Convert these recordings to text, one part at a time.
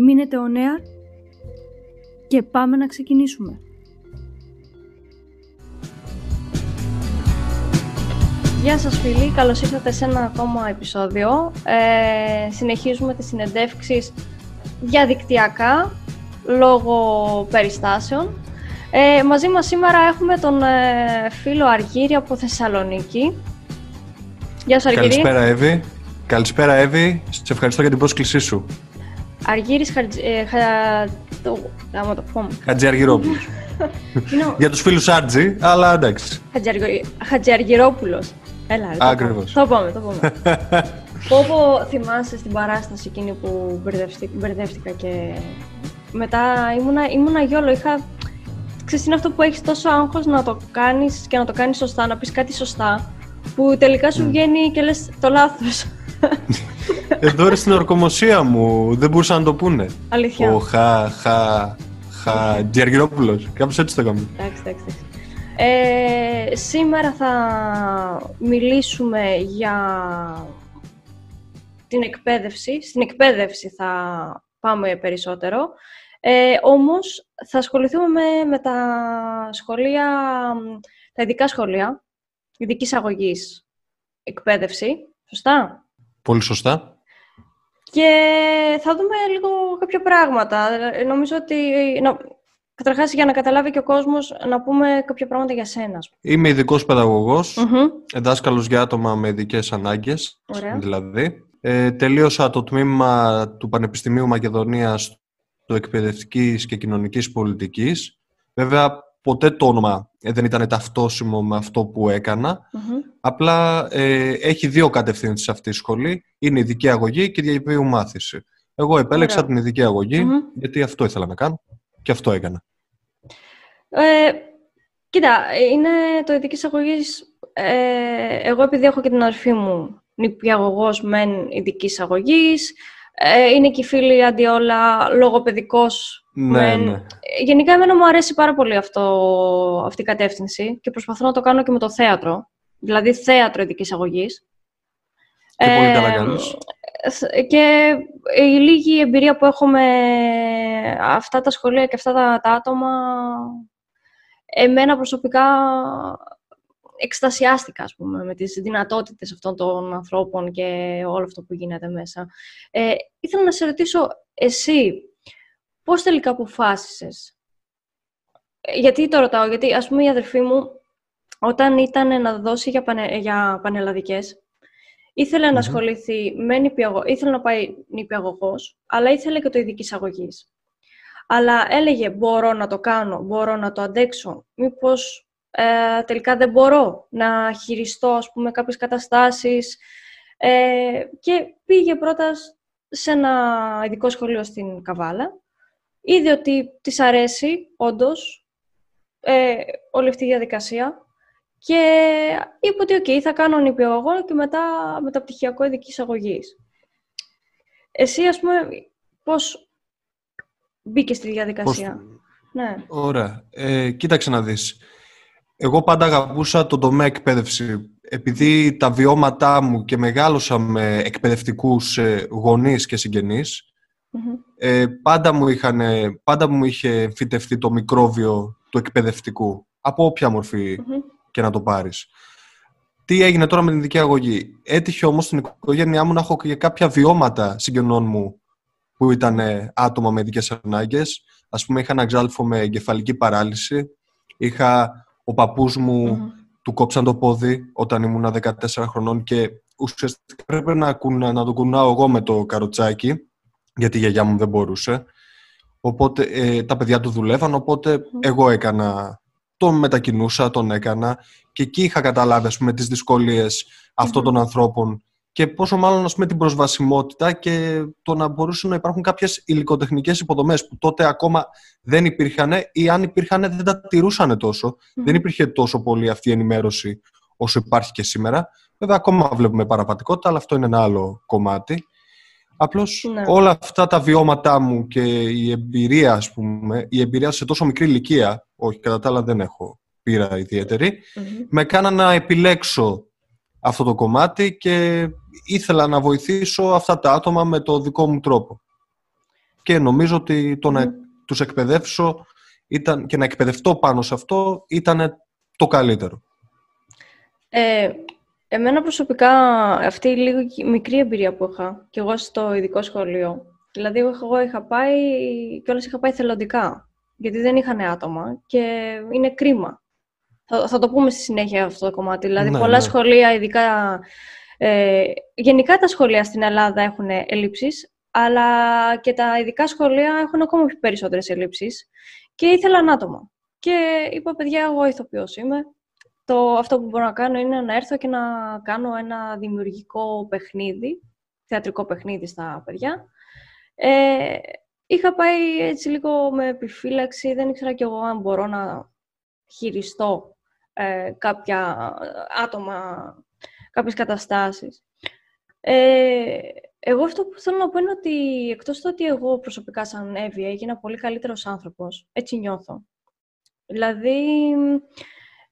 Μείνετε ο νέα και πάμε να ξεκινήσουμε. Γεια σας φίλοι, καλώς ήρθατε σε ένα ακόμα επεισόδιο. Ε, συνεχίζουμε τις συνεντεύξεις διαδικτυακά, λόγω περιστάσεων. Ε, μαζί μας σήμερα έχουμε τον ε, φίλο Αργύρη από Θεσσαλονίκη. Γεια σου Αργύρη. Καλησπέρα Εύη. Καλησπέρα Εύη. Σε ευχαριστώ για την πρόσκλησή σου. Αργύρης Χατζ... Ε, χα... το... το Χατζιαργυρόπουλος. για τους φίλους Άρτζι, αλλά εντάξει. Χατζιαργυρόπουλος. Έλα, Ακριβώς. Το πούμε, το πούμε. Πόπο θυμάσαι στην παράσταση εκείνη που μπερδεύτηκα και μετά ήμουνα, ήμουνα γιόλο, είχα... Ξέρεις, είναι αυτό που έχεις τόσο άγχος να το κάνεις και να το κάνεις σωστά, να πεις κάτι σωστά, που τελικά σου βγαίνει και λες το λάθος. Εδώ ρε στην ορκομοσία μου, δεν μπορούσαν να το πούνε. Αλήθεια. Ο Χα, Χα, Χα, Τζιαργυρόπουλος. Κάπως έτσι το έκαμε. Εντάξει, εντάξει. Ε, σήμερα θα μιλήσουμε για την εκπαίδευση. Στην εκπαίδευση θα πάμε περισσότερο. Ε, όμως θα ασχοληθούμε με, τα σχολεία, τα ειδικά σχολεία, ειδικής αγωγής εκπαίδευση. Σωστά; Πολύ σωστά. Και θα δούμε λίγο κάποια πράγματα. Νομίζω ότι... Νο, Καταρχάς, για να καταλάβει και ο κόσμος, να πούμε κάποια πράγματα για σένα. Είμαι ειδικός παιδαγωγός, mm-hmm. δάσκαλος για άτομα με ειδικές ανάγκες. Δηλαδή. Ε, τελείωσα το τμήμα του Πανεπιστημίου Μακεδονίας του Εκπαιδευτικής και Κοινωνικής Πολιτικής. Βέβαια, ποτέ το όνομα ε, δεν ήταν ταυτόσιμο με αυτό που εκανα Απλά ε, έχει δύο κατευθύνσεις αυτή η σχολή. Είναι ειδική αγωγή και διαβίου μάθηση. Εγώ επέλεξα την ειδική γιατί αυτό ήθελα να κάνω και αυτό έκανα. Ε, κοίτα, είναι το ειδικής αγωγής. Ε, εγώ επειδή έχω και την αδερφή μου νηπιαγωγός μεν ειδικής αγωγής. Ε, είναι και η φίλη αντιόλα λογοπαιδικός ναι, μεν. Ναι. Γενικά εμένα μου αρέσει πάρα πολύ αυτό, αυτή η κατεύθυνση και προσπαθώ να το κάνω και με το θέατρο. Δηλαδή θέατρο ειδικής αγωγής. Και πολύ καλά κάνεις. Ε, και η λίγη εμπειρία που έχω με αυτά τα σχολεία και αυτά τα, τα άτομα, εμένα προσωπικά εκστασιάστηκα, ας πούμε, με τις δυνατότητες αυτών των ανθρώπων και όλο αυτό που γίνεται μέσα. Ε, ήθελα να σε ρωτήσω, εσύ, πώς τελικά αποφάσισες; Ε, γιατί το ρωτάω, γιατί ας πούμε η αδερφή μου, όταν ήταν να δώσει για, πανε, για πανελλαδικές, ήθελε να ασχοληθεί με νηπιαγω... ήθελε να πάει νηπιαγωγός, αλλά ήθελε και το ειδική αγωγή. Αλλά έλεγε, μπορώ να το κάνω, μπορώ να το αντέξω, μήπως ε, τελικά δεν μπορώ να χειριστώ ας πούμε, κάποιες καταστάσεις ε, και πήγε πρώτα σε ένα ειδικό σχολείο στην Καβάλα. Είδε ότι της αρέσει όντως ε, όλη αυτή η διαδικασία και είπε ότι «ΟΚ, θα κάνω νηπιαγωγό και μετά μεταπτυχιακό ειδικής αγωγής. Εσύ, ας πούμε, πώς μπήκες στη διαδικασία; Ναι. Ωραία. Ε, κοίταξε να δεις. Εγώ πάντα αγαπούσα τον τομέα εκπαίδευση. Επειδή τα βιώματά μου και μεγάλωσα με εκπαιδευτικούς ε, γονείς και συγγενεις ε, πάντα, μου είχαν, πάντα μου είχε φυτευτεί το μικρόβιο του εκπαιδευτικού, από όποια και να το πάρεις. Τι έγινε τώρα με την ειδική αγωγή; Έτυχε όμως στην οικογένειά μου να έχω και κάποια βιώματα συγγενών μου που ήταν άτομα με ειδικές ανάγκες. Ας πούμε είχα ένα ξάλφο με εγκεφαλική παράλυση, είχα ο παππούς μου του κόψαν το πόδι όταν ήμουν 14 χρονών και ουσιαστικά πρέπει να, κουνα, να το κουνάω εγώ με το καροτσάκι γιατί η γιαγιά μου δεν μπορούσε. Οπότε ε, τα παιδιά του δουλεύαν, οπότε εγώ έκανα, τον μετακινούσα, τον έκανα και εκεί είχα καταλάβει ας πούμε, τις δυσκολίες αυτών των ανθρώπων και πόσο μάλλον ας πούμε, την προσβασιμότητα και το να μπορούσαν να υπάρχουν κάποιες υλικοτεχνικές υποδομές που τότε ακόμα δεν υπήρχαν ή αν υπήρχαν δεν τα τηρούσαν τόσο. Δεν υπήρχε τόσο πολύ αυτή η ενημέρωση όσο υπάρχει και σήμερα. Βέβαια ακόμα βλέπουμε παραπατικότητα, αλλά αυτό είναι ένα άλλο κομμάτι. Απλώς Ναι. όλα αυτά τα βιώματά μου και η εμπειρία, ας πούμε, η εμπειρία σε τόσο μικρή ηλικία, όχι κατά τα άλλα δεν έχω πείρα ιδιαίτερη, Μμμ. με κάνα να επιλέξω αυτό το κομμάτι και ήθελα να βοηθήσω αυτά τα άτομα με το δικό μου τρόπο. Και νομίζω ότι το να Μμμ. τους εκπαιδεύσω ήταν, και να εκπαιδευτώ πάνω σε αυτό ήταν το καλύτερο. Ε, εμένα προσωπικά αυτή η λίγο μικρή εμπειρία που είχα και εγώ στο ειδικό σχολείο, δηλαδή εγώ είχα πάει και όλες είχα πάει θελοντικά, γιατί δεν είχαν άτομα και είναι κρίμα. Θα, θα το πούμε στη συνέχεια αυτό το κομμάτι. Δηλαδή Ναι, πολλά ναι. σχολεία, ειδικά... Ε, γενικά τα σχολεία στην Ελλάδα έχουν ελλείψεις, αλλά και τα ειδικά σχολεία έχουν ακόμα πιο περισσότερες ελλείψεις και ήθελαν άτομα. Και είπα, παιδιά, εγώ ηθοποιός είμαι, το, αυτό που μπορώ να κάνω είναι να έρθω και να κάνω ένα δημιουργικό παιχνίδι, θεατρικό παιχνίδι στα παιδιά. Ε, είχα πάει έτσι λίγο με επιφύλαξη, δεν ήξερα κι εγώ αν μπορώ να χειριστώ ε, κάποια άτομα, κάποιες καταστάσεις. Ε, εγώ αυτό που θέλω να πω είναι ότι εκτός το ότι εγώ προσωπικά σαν Εύη έγινα πολύ καλύτερος άνθρωπος, έτσι νιώθω. Δηλαδή,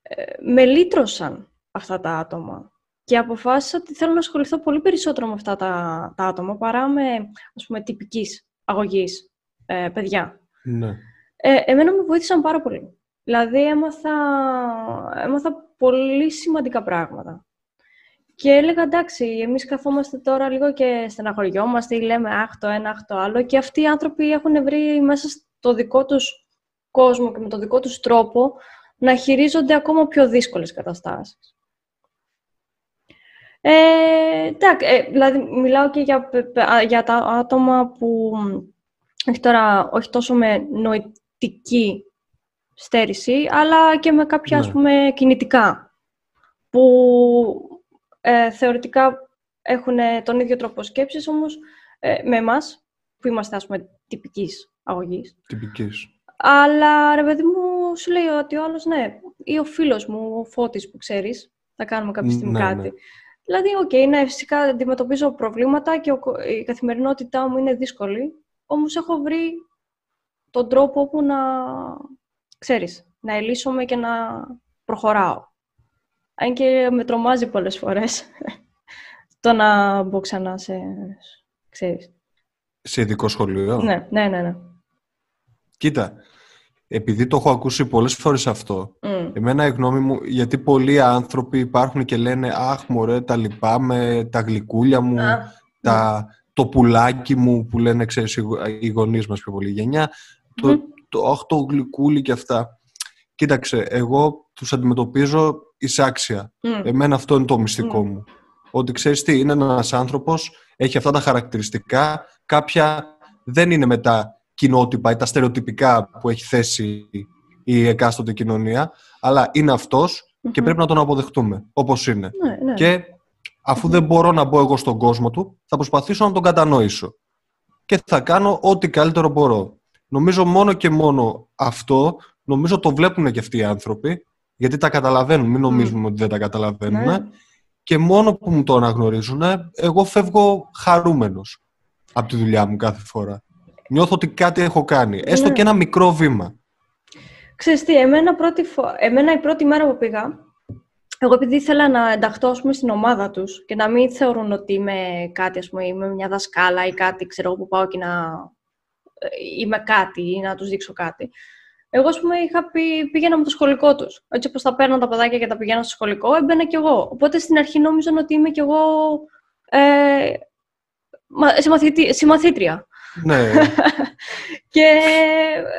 ε, με λύτρωσαν αυτά τα άτομα και αποφάσισα ότι θέλω να ασχοληθώ πολύ περισσότερο με αυτά τα, τα άτομα παρά με, ας πούμε, τυπικής αγωγής ε, παιδιά. Ναι. Ε, εμένα με βοήθησαν πάρα πολύ. Δηλαδή, έμαθα, έμαθα πολύ σημαντικά πράγματα. Και έλεγα, εντάξει, εμείς καθόμαστε τώρα λίγο και στεναχωριόμαστε ή λέμε αχ το ένα, αχ το άλλο και αυτοί οι άνθρωποι έχουν βρει μέσα στο δικό τους κόσμο και με τον δικό τους τρόπο να χειρίζονται ακόμα πιο δύσκολες καταστάσεις. Ε, εντάξει, ε, δηλαδή μιλάω και για, πε- πε- α, για τα άτομα που όχι, τώρα, όχι τόσο με νοητική στέρηση, αλλά και με κάποια, ας Ναι. πούμε, κινητικά, που ε, θεωρητικά έχουν τον ίδιο τρόπο σκέψης, όμως ε, με εμάς, που είμαστε, ας πούμε, τυπικής αγωγής. Τυπικής. Αλλά, ρε παιδί μου, σου λέει ότι ο άλλος, ναι, ή ο φίλος μου, ο Φώτης που ξέρεις, θα κάνουμε κάποια στιγμή Ναι, κάτι. ναι. Δηλαδή, οκ, ναι, φυσικά αντιμετωπίζω προβλήματα και ο κο- η καθημερινότητά μου είναι δύσκολη, όμως έχω βρει τον τρόπο που να, ξέρεις, να ελύσσομαι και να προχωράω. Αν και με τρομάζει πολλές φορές το να μπω ξανά σε, ξέρεις. Σε ειδικό σχολείο; Ναι, ναι, ναι, ναι. Κοίτα, επειδή το έχω ακούσει πολλές φορές αυτό, Μμ. εμένα η γνώμη μου, γιατί πολλοί άνθρωποι υπάρχουν και λένε «Αχ, μωρέ, τα λυπάμαι, τα γλυκούλια μου, Α, τα, το πουλάκι μου», που λένε, ξέρεις, οι γο- οι γονείς μας πιο πολύ γενιά, το, Μμμ. το, «Αχ, το γλυκούλι» και αυτά. Κοίταξε, εγώ τους αντιμετωπίζω εισάξια. μμ. Εμένα αυτό είναι το μυστικό Μμ. μου. Ότι ξέρεις τι, είναι ένας άνθρωπος, έχει αυτά τα χαρακτηριστικά, κάποια δεν είναι με τα κοινότυπα ή τα στερεοτυπικά που έχει θέσει η εκάστοτε κοινωνία, αλλά είναι αυτός και Μμμ. πρέπει να τον αποδεχτούμε όπως είναι. Ναι, ναι. Και αφού δεν μπορώ να μπω εγώ στον κόσμο του, θα προσπαθήσω να τον κατανοήσω. Και θα κάνω ό,τι καλύτερο μπορώ. Νομίζω μόνο και μόνο αυτό, νομίζω το βλέπουν και αυτοί οι άνθρωποι, γιατί τα καταλαβαίνουν, μην νομίζουμε ότι δεν τα καταλαβαίνουν. Ναι. Και μόνο που μου το αναγνωρίζουν, εγώ φεύγω χαρούμενος από τη δουλειά μου κάθε φορά. Νιώθω ότι κάτι έχω κάνει, έστω Ναι. και ένα μικρό βήμα. Ξέρεις τι, εμένα, πρώτη φο- εμένα η πρώτη μέρα που πήγα, εγώ επειδή ήθελα να ενταχθώ ας πούμε, στην ομάδα τους και να μην θεωρούν ότι είμαι κάτι, ας πούμε, είμαι μια δασκάλα ή κάτι, ξέρω εγώ, που πάω και να ε, είμαι κάτι ή να τους δείξω κάτι. Εγώ, ας πούμε, είχα πει, πήγαινα με το σχολικό τους. Έτσι όπως τα παίρνω τα παιδάκια και τα πηγαίνω στο σχολικό, έμπαινα κι εγώ. Οπότε στην αρχή νόμιζαν ότι είμαι κι εγώ ε, μα- συμμαθητή- συμμαθήτρια. ναι, Και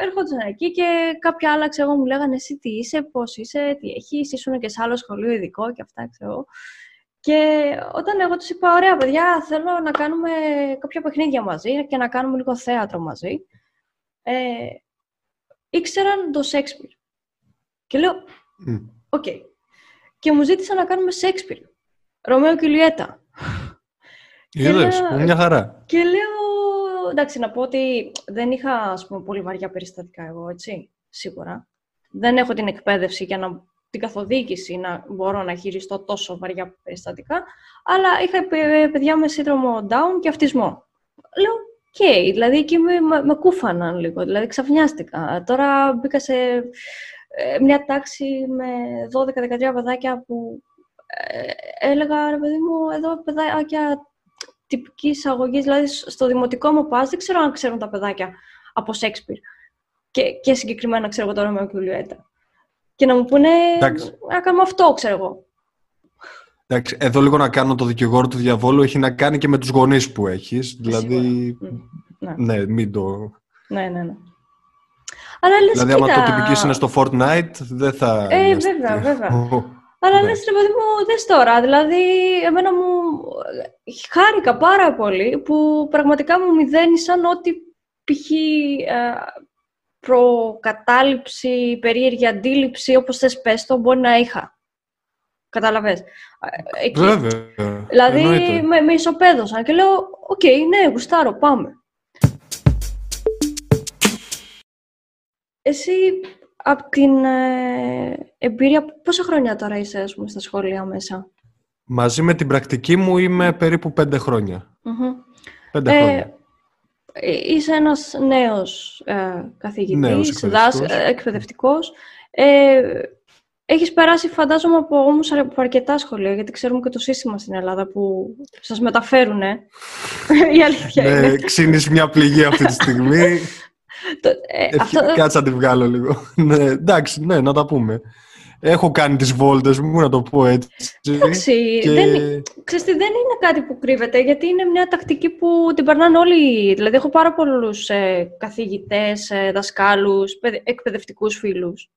έρχονταν εκεί και κάποια άλλα, ξέρω, μου λέγανε εσύ τι είσαι, πώς είσαι, τι έχεις, ήσουν και σε άλλο σχολείο ειδικό και αυτά, ξέρω. εγώ. Και όταν εγώ τους είπα, ωραία παιδιά, θέλω να κάνουμε κάποια παιχνίδια μαζί και να κάνουμε λίγο θέατρο μαζί, ε, ήξεραν το Σέξπιρ. Και λέω, Μμ. οκ. Και μου ζήτησαν να κάνουμε Σέξπιρ. Ρωμαίο και Ιουλιέτα. Είδες, λέω- μια χαρά. Και λέω, εντάξει, να πω ότι δεν είχα, ας πούμε, πολύ βαριά περιστατικά εγώ, έτσι, σίγουρα. Δεν έχω την εκπαίδευση για να την καθοδήγηση να μπορώ να χειριστώ τόσο βαριά περιστατικά, αλλά είχα παι- παιδιά με σύνδρομο Down και αυτισμό. Λέω, οκ, δηλαδή εκεί με, με, με κούφαναν λίγο, δηλαδή ξαφνιάστηκα. Τώρα μπήκα σε ε, μια τάξη με 12-13 παιδάκια που ε, έλεγα, ρε παιδί μου, εδώ παιδάκια τυπικής αγωγής, δηλαδή στο δημοτικό μου πας, δεν ξέρω αν ξέρουν τα παιδάκια από Σέξπιρ. Και, και συγκεκριμένα ξέρω εγώ το Ρωμαίο και Ιουλιέτα. Και να μου πούνε Εντάξει. να κάνουμε αυτό, ξέρω εγώ. Εντάξει, εδώ λίγο να κάνω το δικηγόρο του διαβόλου έχει να κάνει και με τους γονείς που έχεις. Δηλαδή, Ναι, ναι, μην το... ναι, ναι. ναι. Αλλά λες, Δηλαδή, κοίτα... άμα το τυπικής είναι στο Fortnite, δεν θα... Ε, νοιαστεί. βέβαια, βέβαια. Ω, Αλλά Ναι. λες, ρε παιδί μου, δες τώρα, δηλαδή, εμένα μου χάρηκα πάρα πολύ που πραγματικά μου μηδένισαν ό,τι π.χ. ε, προκατάληψη, περίεργη αντίληψη, όπως θες πες το, μπορεί να είχα. Καταλαβες. Ε, Εκεί. Βέβαια. Δηλαδή, εννοείται. με, με ισοπέδωσαν και λέω, οκ, ναι, γουστάρω, πάμε. Εσύ, από την ε, εμπειρία, πόσα χρόνια τώρα είσαι, ας πούμε, στα σχολεία μέσα; Μαζί με την πρακτική μου είμαι περίπου πέντε χρόνια. Μμμ. Πέντε Ε, χρόνια. Ε, Είσαι ένας νέος ε, καθηγητής, Νέος δάς, εκπαιδευτικός. ε, εκπαιδευτικός. Ε, έχεις περάσει, φαντάζομαι, από όμως από αρκετά σχολεία, γιατί ξέρουμε και το σύστημα στην Ελλάδα που σας μεταφέρουν. Η αλήθεια είναι. Ναι, ξύνεις μια πληγή αυτή τη στιγμή. Το- ε, Ευχ- αυτό, Κάτσε να τη βγάλω λίγο. ναι, εντάξει, ναι, να τα πούμε. Έχω κάνει τις βόλτες μου, να το πω έτσι. εντάξει, και... δεν, ξέρεις τι, δεν είναι κάτι που κρύβεται, γιατί είναι μια τακτική που την περνάνε όλοι. Δηλαδή, έχω πάρα πολλούς ε, καθηγητές, ε, δασκάλους, παιδε- εκπαιδευτικούς φίλους.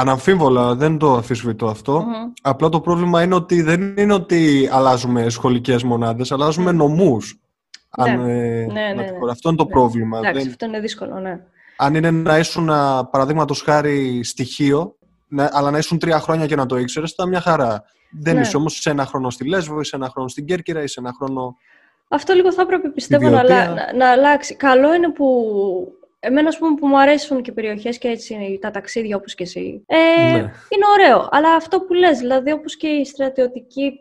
Αναμφίβολα, δεν το αφισβητώ αυτό. Μμμ. Απλά το πρόβλημα είναι ότι δεν είναι ότι αλλάζουμε σχολικές μονάδες, αλλάζουμε νομούς. Αν, Ναι. ε, Ναι, να ναι, το ναι. πω. Αυτό είναι το Ναι. πρόβλημα. Εντάξει, Δεν- αυτό είναι δύσκολο, ναι. αν είναι να ήσουν, παραδείγματος χάρη, στοιχείο, ναι, αλλά να ήσουν τρία χρόνια και να το ήξερες, θα ήταν μια χαρά. Δεν Ναι. είσαι όμως σε ένα χρόνο στη Λέσβο, είσαι ένα χρόνο στην Κέρκυρα, είσαι ένα χρόνο. Αυτό λίγο θα έπρεπε πιστεύω να, Ιδιωτία. αλλα- να, να αλλάξει. Καλό είναι που. Εμένα, ας πούμε, που μου αρέσουν και περιοχές και έτσι τα ταξίδια όπως και εσύ. Ε, Ναι. Είναι ωραίο. Αλλά αυτό που λες, δηλαδή όπως και η στρατιωτική,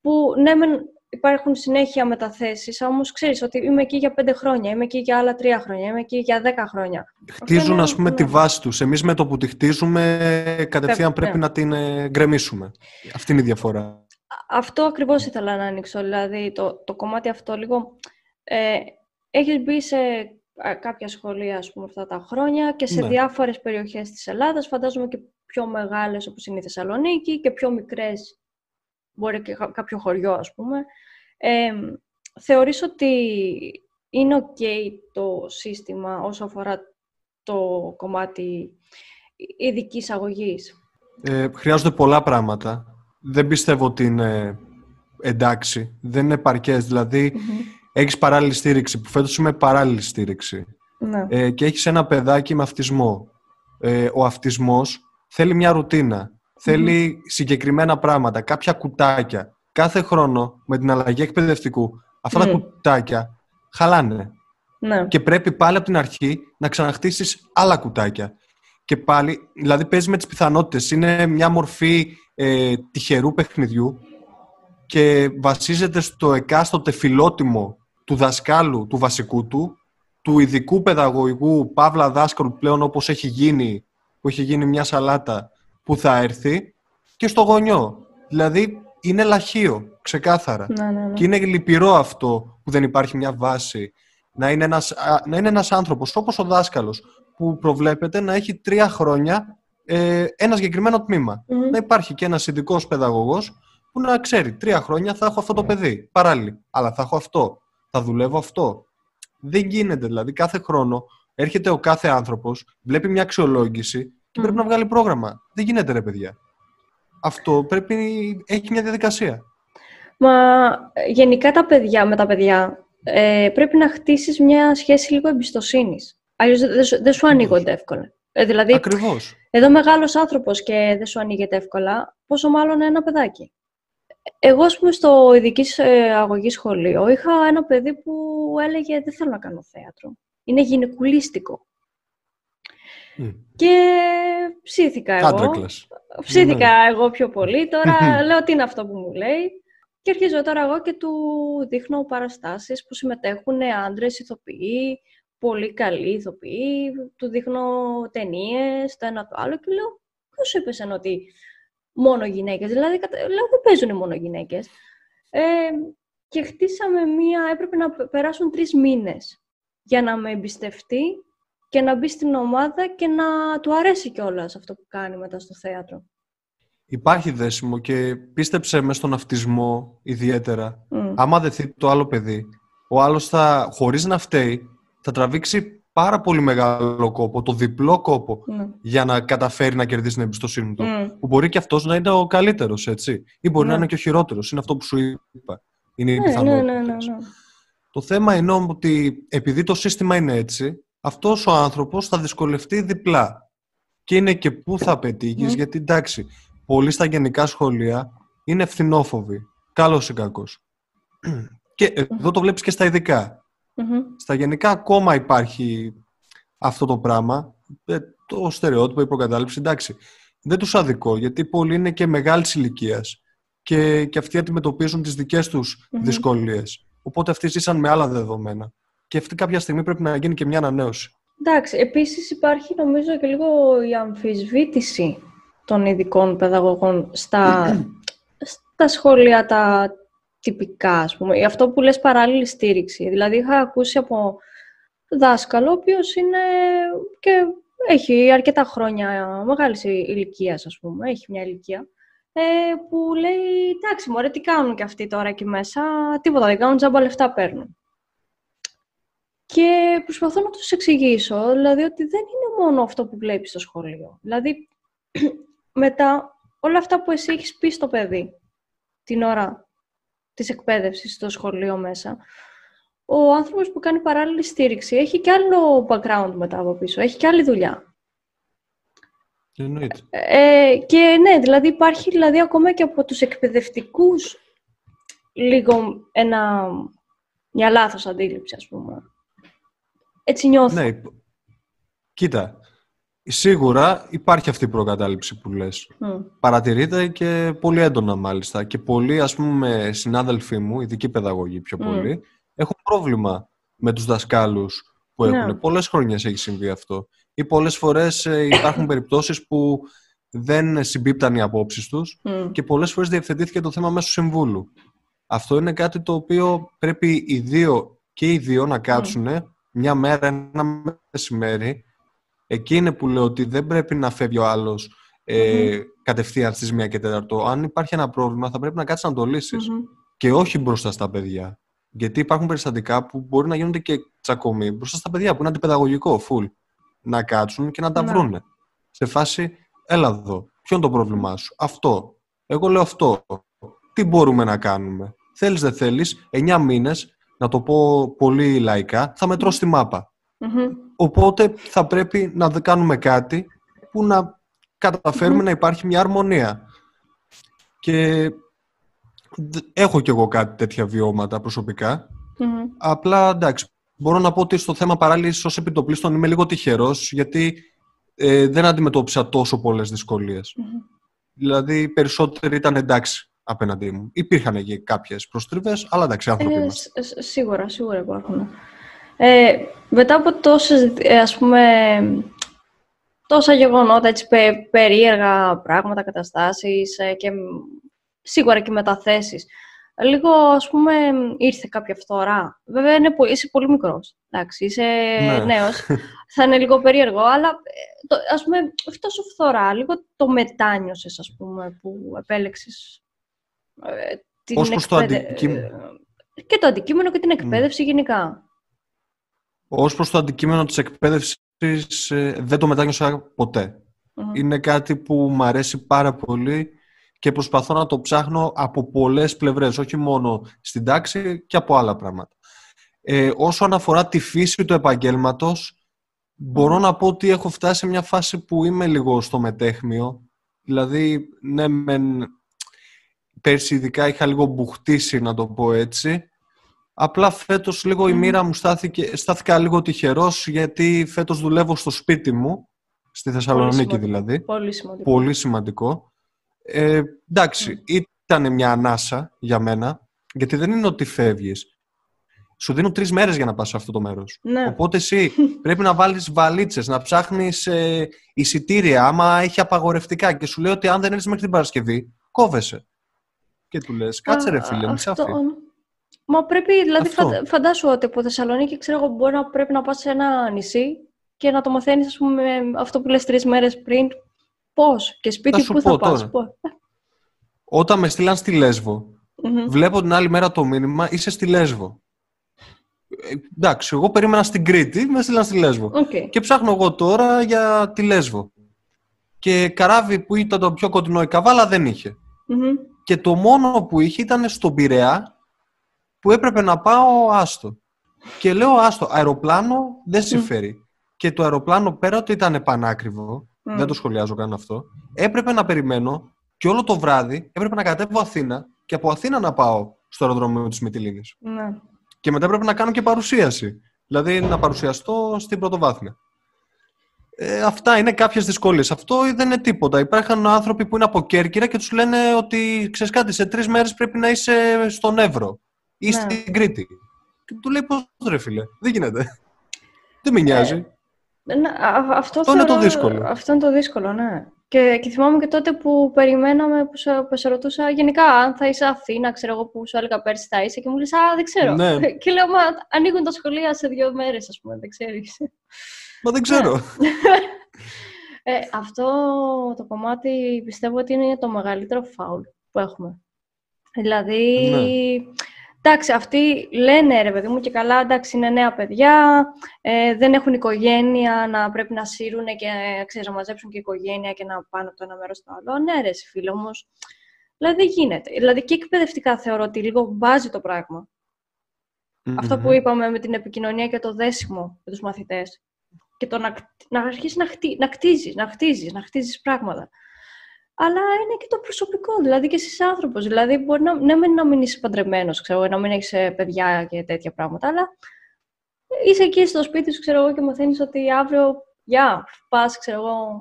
που ναι, μεν υπάρχουν συνέχεια μεταθέσεις, όμως ξέρεις ότι είμαι εκεί για πέντε χρόνια, είμαι εκεί για άλλα τρία χρόνια, είμαι εκεί για δέκα χρόνια. Χτίζουν, είναι- ας πούμε, ναι. τη βάση τους. Εμείς με το που τη χτίζουμε, κατευθείαν Πρέπει, πρέπει ναι. να την ε, γκρεμίσουμε. Αυτή είναι η διαφορά. Α- Αυτό ακριβώς ήθελα να ανοίξω, δηλαδή το, το κομμάτι αυτό λίγο... Ε, έχεις μπει σε α, κάποια σχολεία, ας πούμε, αυτά τα χρόνια και σε Ναι. διάφορες περιοχές της Ελλάδας, φαντάζομαι και πιο μεγάλες όπως είναι η Θεσσαλονίκη και πιο μικρές, μπορεί και κα- κάποιο χωριό, ας πούμε. Ε, θεωρείς ότι είναι ok το σύστημα όσο αφορά το κομμάτι ειδικής αγωγής; Ε, χρειάζονται πολλά πράγματα. Δεν πιστεύω ότι είναι εντάξει. Δεν είναι επαρκές. Δηλαδή, Μμμ. Έχεις παράλληλη στήριξη, που φέτος είμαι παράλληλη στήριξη. Ναι. ε, και έχεις ένα παιδάκι με αυτισμό. Ε, ο αυτισμός θέλει μια ρουτίνα. Θέλει συγκεκριμένα πράγματα, κάποια κουτάκια. Κάθε χρόνο με την αλλαγή εκπαιδευτικού, αυτά τα Μμ. κουτάκια χαλάνε. ναι. Και πρέπει πάλι από την αρχή να ξαναχτίσεις άλλα κουτάκια. Και πάλι, δηλαδή παίζει με τις πιθανότητες. Είναι μια μορφή ε, τυχερού παιχνιδιού και βασίζεται στο εκάστοτε φιλότιμο του δασκάλου, του βασικού του, του ειδικού παιδαγωγικού παύλα δάσκαλου πλέον όπως έχει γίνει, που έχει γίνει μια σαλάτα που θα έρθει και στο γονιό. Δηλαδή είναι λαχείο, ξεκάθαρα. Ναι, ναι, ναι. Και είναι λυπηρό αυτό που δεν υπάρχει μια βάση. Να είναι ένας, α, να είναι ένας άνθρωπος, όπως ο δάσκαλος, που προβλέπεται να έχει τρία χρόνια ε, ένα συγκεκριμένο τμήμα. Μμμ. Να υπάρχει και ένας ειδικός παιδαγωγός που να ξέρει τρία χρόνια θα έχω αυτό το παιδί, παράλληλα. Αλλά θα έχω αυτό, θα δουλεύω αυτό; Δεν γίνεται, δηλαδή κάθε χρόνο έρχεται ο κάθε άνθρωπος, βλέπει μια αξιολόγηση και πρέπει Μμ. να βγάλει πρόγραμμα. Δεν γίνεται ρε παιδιά. Αυτό πρέπει, έχει μια διαδικασία. Μα ε, γενικά τα παιδιά, με τα παιδιά ε, πρέπει να χτίσεις μια σχέση λίγο εμπιστοσύνης. Αλλιώς δεν δεν σου, δεν σου ανοίγονται εύκολα. Ε, δηλαδή, Ακριβώς. εδώ μεγάλος άνθρωπος και δεν σου ανοίγεται εύκολα, πόσο μάλλον ένα παιδάκι. Εγώ, ας πούμε, στο ειδικής ε, αγωγή σχολείο, είχα ένα παιδί που έλεγε «Δεν θέλω να κάνω θέατρο. Είναι γυναικουλίστικο». Και ψήθηκα εγώ. Ψήθηκα ναι. εγώ πιο πολύ. Τώρα λέω τι είναι αυτό που μου λέει; Και αρχίζω τώρα εγώ και του δείχνω παραστάσεις που συμμετέχουν άντρες ηθοποιοί, πολύ καλοί ηθοποιοί, του δείχνω ταινίες, το ένα το άλλο και λέω πώς σου είπες ότι μόνο γυναίκες, δηλαδή λέω δεν παίζουν μόνο γυναίκες. Ε, και χτίσαμε μία, έπρεπε να περάσουν τρεις μήνες για να με εμπιστευτεί και να μπει στην ομάδα και να του αρέσει κιόλας αυτό που κάνει μετά στο θέατρο. Υπάρχει δέσιμο και πίστεψε μες στον αυτισμό ιδιαίτερα. Mm. Άμα δεθεί το άλλο παιδί, ο άλλος θα, χωρίς να φταίει, θα τραβήξει πάρα πολύ μεγάλο κόπο, το διπλό κόπο, mm. για να καταφέρει να κερδίσει την εμπιστοσύνη του. Mm. Που μπορεί και αυτός να είναι ο καλύτερος, έτσι. Ή μπορεί να είναι και ο χειρότερος. Είναι αυτό που σου είπα. Είναι η ναι, πιθανότητα. Ναι, ναι, ναι, ναι. Το θέμα είναι ότι επειδή το σύστημα είναι έτσι, αυτός ο άνθρωπος θα δυσκολευτεί διπλά. Και είναι και πού θα πετύχεις, γιατί εντάξει, πολλοί στα γενικά σχολεία είναι ευθυνόφοβοι. Καλός ή κακός. Και εδώ το βλέπεις και στα ειδικα Στα γενικά ακόμα υπάρχει αυτό το πράγμα. Ε, το στερεότυπο, η προκατάληψη, εντάξει. Δεν τους αδικό, γιατί πολλοί είναι και μεγάλης ηλικίας και, και αυτοί αντιμετωπίζουν τις δικές τους mm δυσκολίες. Οπότε αυτοί ζήσαν με άλλα δεδομένα και αυτή κάποια στιγμή πρέπει να γίνει και μια ανανέωση. Εντάξει, επίσης υπάρχει νομίζω και λίγο η αμφισβήτηση των ειδικών παιδαγωγών στα, στα σχολεία τα τυπικά, ας πούμε. Αυτό που λες παράλληλη στήριξη. Δηλαδή είχα ακούσει από δάσκαλο, ο οποίος είναι και έχει αρκετά χρόνια μεγάλης ηλικίας, ας πούμε, έχει μια ηλικία, ε, που λέει, εντάξει, μωρέ, τι κάνουν και αυτοί τώρα εκεί μέσα, τίποτα δεν κάνουν, τζάμπα λεφτά παίρνουν. Και προσπαθώ να τους εξηγήσω, δηλαδή ότι δεν είναι μόνο αυτό που βλέπεις στο σχολείο. Δηλαδή, μετά όλα αυτά που εσύ έχεις πει στο παιδί την ώρα της εκπαίδευσης στο σχολείο μέσα, ο άνθρωπος που κάνει παράλληλη στήριξη έχει και άλλο background μετά από πίσω, έχει και άλλη δουλειά. Ε, και ναι, δηλαδή υπάρχει δηλαδή ακόμα και από τους εκπαιδευτικούς λίγο ένα, μια λάθος αντίληψη, ας πούμε. Έτσι νιώθω. Ναι, κοίτα, σίγουρα υπάρχει αυτή η προκατάληψη που λες. Mm. Παρατηρείται και πολύ έντονα μάλιστα. Και πολλοί, ας πούμε, συνάδελφοί μου, ειδικοί παιδαγωγοί πιο πολύ, έχουν πρόβλημα με τους δασκάλους που έχουν. Ναι. Πολλές χρονιές έχει συμβεί αυτό. Ή πολλές φορές ε, υπάρχουν περιπτώσεις που δεν συμπίπταν οι απόψεις τους και πολλές φορές διευθετήθηκε το θέμα μέσω συμβούλου. Αυτό είναι κάτι το οποίο πρέπει οι δύο και οι δύο να κάτσουν μια μέρα, ένα μεσημέρι, εκεί είναι που λέω ότι δεν πρέπει να φεύγει ο άλλος ε, κατευθείαν στις 1 και 4. Αν υπάρχει ένα πρόβλημα, θα πρέπει να κάτσεις να το λυσει Και όχι μπροστά στα παιδιά. Γιατί υπάρχουν περιστατικά που μπορεί να γίνονται και τσακωμοί μπροστά στα παιδιά, που είναι αντιπαιδαγωγικό, full. Να κάτσουν και να τα ναι. βρούνε. Σε φάση, έλα εδώ. Ποιο είναι το πρόβλημά σου; Αυτό. Εγώ λέω αυτό. Τι μπορούμε να κάνουμε; Θέλεις, δεν θέλεις, 9 μήνες να το πω πολύ λαϊκά, θα μετρώ στη μαπα Οπότε θα πρέπει να κάνουμε κάτι που να καταφέρουμε να υπάρχει μια αρμονία. Και έχω κι εγώ κάτι τέτοια βιώματα προσωπικά. Απλά εντάξει, μπορώ να πω ότι στο θέμα παράλληλης ως επιτοπλίστων είμαι λίγο τυχερός γιατί ε, δεν αντιμετώπισα τόσο πολλές δυσκολίες. Δηλαδή περισσότεροι ήταν εντάξει απέναντί μου. Υπήρχαν και κάποιες προστριβές, αλλά εντάξει, άνθρωποι ε, Σίγουρα, σίγουρα υπάρχουν. Ε, μετά από τόσες, ε, ας πούμε, τόσα γεγονότα, έτσι, περίεργα πράγματα, καταστάσεις ε, και σίγουρα και μεταθέσεις, λίγο, ας πούμε, ήρθε κάποια φθορά. Βέβαια, είναι, είσαι πολύ μικρός, εντάξει, είσαι ναι. νέος, θα είναι λίγο περίεργο, αλλά, ε, το, ας πούμε, τόσο φθορά, λίγο το μετάνιωσες, ας πούμε, που επέλεξες ε, την Ως το αντικείμενο. Ε, και το αντικείμενο και την εκπαίδευση γενικά. Ως προς το αντικείμενο της εκπαίδευσης ε, δεν το μετάνιωσα Είναι κάτι που μου αρέσει πάρα πολύ και προσπαθώ να το ψάχνω από πολλές πλευρές, όχι μόνο στην τάξη και από άλλα πράγματα. Ε, όσο αναφορά τη φύση του επαγγέλματος, μπορώ να πω ότι έχω φτάσει σε μια φάση που είμαι λίγο στο μετέχμιο. Δηλαδή, ναι, μεν πέρσι ειδικά είχα λίγο μπουχτίσει, να το πω έτσι. Απλά φέτος λίγο η μοίρα μου στάθηκε, στάθηκα λίγο τυχερός γιατί φέτος δουλεύω στο σπίτι μου, στη Θεσσαλονίκη δηλαδή. Πολύ σημαντικό. Πολύ σημαντικό. Ε, εντάξει, ήταν μια ανάσα για μένα, γιατί δεν είναι ότι φεύγεις. Σου δίνουν τρεις μέρες για να πας σε αυτό το μέρος. Ναι. Οπότε εσύ πρέπει να βάλεις βαλίτσες, να ψάχνεις ε, εισιτήρια, άμα έχει απαγορευτικά. Και σου λέει ότι αν δεν έρθεις μέχρι την Παρασκευή, κόβεσαι. Και του λες, κάτσε ρε φίλε, μη αυτό... Μα πρέπει, δηλαδή, αυτό. φαντάσου ότι από Θεσσαλονίκη ξέρω εγώ μπορεί να πρέπει να πας σε ένα νησί και να το μαθαίνεις, ας πούμε, αυτό που λες τρεις μέρες πριν. Πώς; Και σπίτι που θα πας. Όταν με στείλαν στη Λέσβο, mm-hmm. βλέπω την άλλη μέρα το μήνυμα, είσαι στη Λέσβο. Ε, εντάξει, εγώ περίμενα στην Κρήτη, με στείλαν στη Λέσβο. Okay. Και ψάχνω εγώ τώρα για τη Λέσβο. Και καράβι που ήταν το πιο κοντινό η Καβάλα δεν είχε. Και το μόνο που είχε ήταν στον Πειραιά που έπρεπε να πάω άστο. Και λέω άστο, αεροπλάνο δεν συμφέρει. Και το αεροπλάνο πέρα ότι ήταν πανάκριβο, δεν το σχολιάζω καν αυτό, έπρεπε να περιμένω και όλο το βράδυ έπρεπε να κατέβω Αθήνα και από Αθήνα να πάω στο αεροδρόμιο της Μυτιλίνης. Ναι. Και μετά έπρεπε να κάνω και παρουσίαση. Δηλαδή να παρουσιαστώ στην πρωτοβάθμια. Ε, αυτά είναι κάποιες δυσκολίες. Αυτό δεν είναι τίποτα. Υπάρχουν άνθρωποι που είναι από Κέρκυρα και τους λένε ότι ξέρεις κάτι, σε τρεις μέρες πρέπει να είσαι στον Εύρο ή ναι. στην Κρήτη. Και του λέει πώς ρε φίλε, δεν γίνεται. δεν με νοιάζει. Ε, ναι, αυτό, αυτό είναι το δύσκολο. Αυτό είναι το δύσκολο, ναι. Και, και θυμάμαι και τότε που περιμέναμε, που σε, που σε ρωτούσα γενικά αν θα είσαι Αθήνα, ξέρω εγώ που σου έλεγα πέρσι θα είσαι και μου λες «Α, δεν ξέρω». Ναι. Και λέω «Μα ανοίγουν τα σχολεία σε δύο μέρες, ας πούμε, δεν ξέρεις». Μα δεν ξέρω. Ναι. ε, αυτό το κομμάτι πιστεύω ότι είναι το μεγαλύτερο φάουλ που έχουμε. Δηλαδή, ναι. Εντάξει, αυτοί λένε ρε παιδί μου και καλά, εντάξει, είναι νέα παιδιά, ε, δεν έχουν οικογένεια να πρέπει να σύρουν και ξέρεις, να μαζέψουν και οικογένεια και να πάνε από το ένα μέρος στο άλλο. Ναι, ρε, φίλε, όμω. Δηλαδή δεν γίνεται. Δηλαδή και εκπαιδευτικά θεωρώ ότι λίγο μπάζει το πραγμα Αυτό που είπαμε με την επικοινωνία και το δέσιμο με τους μαθητές. Και το να, να αρχίσεις να, χτί, να κτίζεις, να χτίζεις, να χτίζεις πράγματα αλλά είναι και το προσωπικό, δηλαδή και εσύ άνθρωπος. Δηλαδή, μπορεί να, ναι, να μην είσαι παντρεμένος, ξέρω, να μην έχεις ε, παιδιά και τέτοια πράγματα, αλλά είσαι εκεί στο σπίτι σου, ξέρω εγώ, και μαθαίνεις ότι αύριο, γεια, πας, ξέρω εγώ.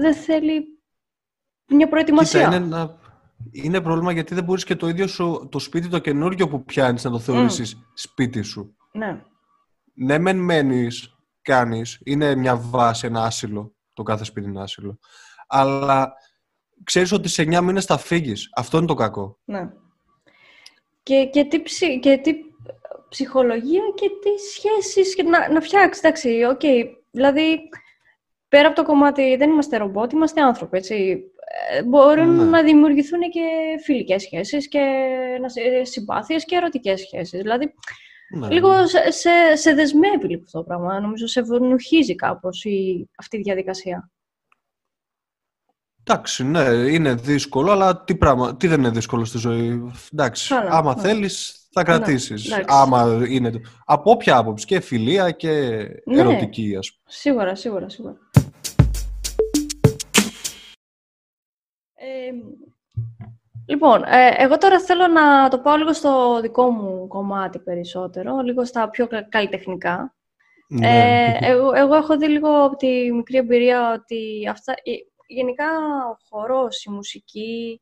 Δεν θέλει μια προετοιμασία. Κοίτα, είναι, είναι πρόβλημα γιατί δεν μπορείς και το ίδιο σου, το σπίτι το καινούργιο που πιάνεις να το θεωρήσεις σπίτι σου. Ναι. Ναι, μεν μένεις, κάνεις, είναι μια βάση, ένα άσυλο το κάθε σπίτι είναι άσυλο. Αλλά ξέρεις ότι σε 9 μήνες θα φύγεις. Αυτό είναι το κακό. Ναι. Και, και, τι, ψη, και τι ψυχολογία και τι σχέσεις και να, να φτιάξεις. Εντάξει, οκ. Okay. Δηλαδή, πέρα από το κομμάτι δεν είμαστε ρομπότ, είμαστε άνθρωποι, έτσι. Ε, μπορούν ναι. να δημιουργηθούν και φιλικές σχέσεις και συμπάθειες και ερωτικές σχέσεις. Δηλαδή, ναι. Λίγο σε, σε, σε δεσμεύει λίγο αυτό το πράγμα. Νομίζω σε βουνοχίζει κάπως η, αυτή η διαδικασία. Εντάξει, ναι, είναι δύσκολο, αλλά τι, πράγμα, τι δεν είναι δύσκολο στη ζωή. Εντάξει, άμα ναι. θέλεις θα κρατήσεις. Ναι, άμα είναι... Από όποια άποψη, και φιλία και ναι. ερωτική, ας πούμε. Σίγουρα, σίγουρα, σίγουρα. Ε, Λοιπόν, ε, εγώ τώρα θέλω να το πάω λίγο στο δικό μου κομμάτι περισσότερο, λίγο στα πιο καλλιτεχνικά. Ναι. Ε, εγώ, εγώ έχω δει λίγο από τη μικρή εμπειρία ότι αυτά, ε, γενικά ο χορός, η μουσική,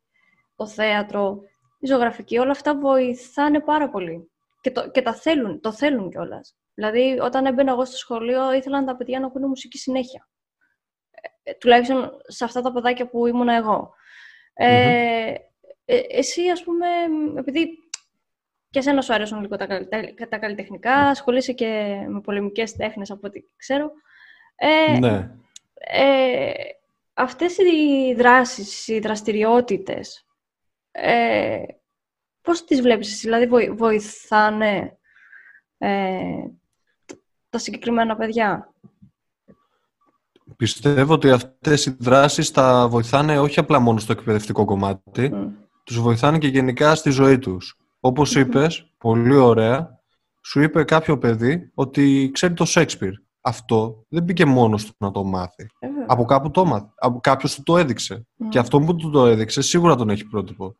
το θέατρο, η ζωγραφική, όλα αυτά βοηθάνε πάρα πολύ. Και, το, και τα θέλουν, το θέλουν κιόλας. Δηλαδή, όταν έμπαινα εγώ στο σχολείο, ήθελαν τα παιδιά να ακούνε μουσική συνέχεια. Ε, τουλάχιστον σε αυτά τα παιδάκια που ήμουν εγώ. Ε, ε, εσύ, ας πούμε, επειδή και εσένα σου αρέσουν λίγο τα, τα καλλιτεχνικά, ασχολείσαι και με πολεμικές τέχνες από ό,τι ξέρω. Ε, ναι. Ε, αυτές οι δράσεις, οι δραστηριότητες, ε, πώς τις βλέπεις εσύ, δηλαδή βοηθάνε ε, τα συγκεκριμένα παιδιά; Πιστεύω ότι αυτές οι δράσεις τα βοηθάνε όχι απλά μόνο στο εκπαιδευτικό κομμάτι, τους βοηθάνε και γενικά στη ζωή τους. Όπως είπες, πολύ ωραία, σου είπε κάποιο παιδί ότι ξέρει το Σέξπιρ. αυτό δεν μπήκε μόνος του να το μάθει. Ε, Από κάπου το μάθει. Από κάποιος του το έδειξε. Και αυτό που του το έδειξε σίγουρα τον έχει πρότυπο.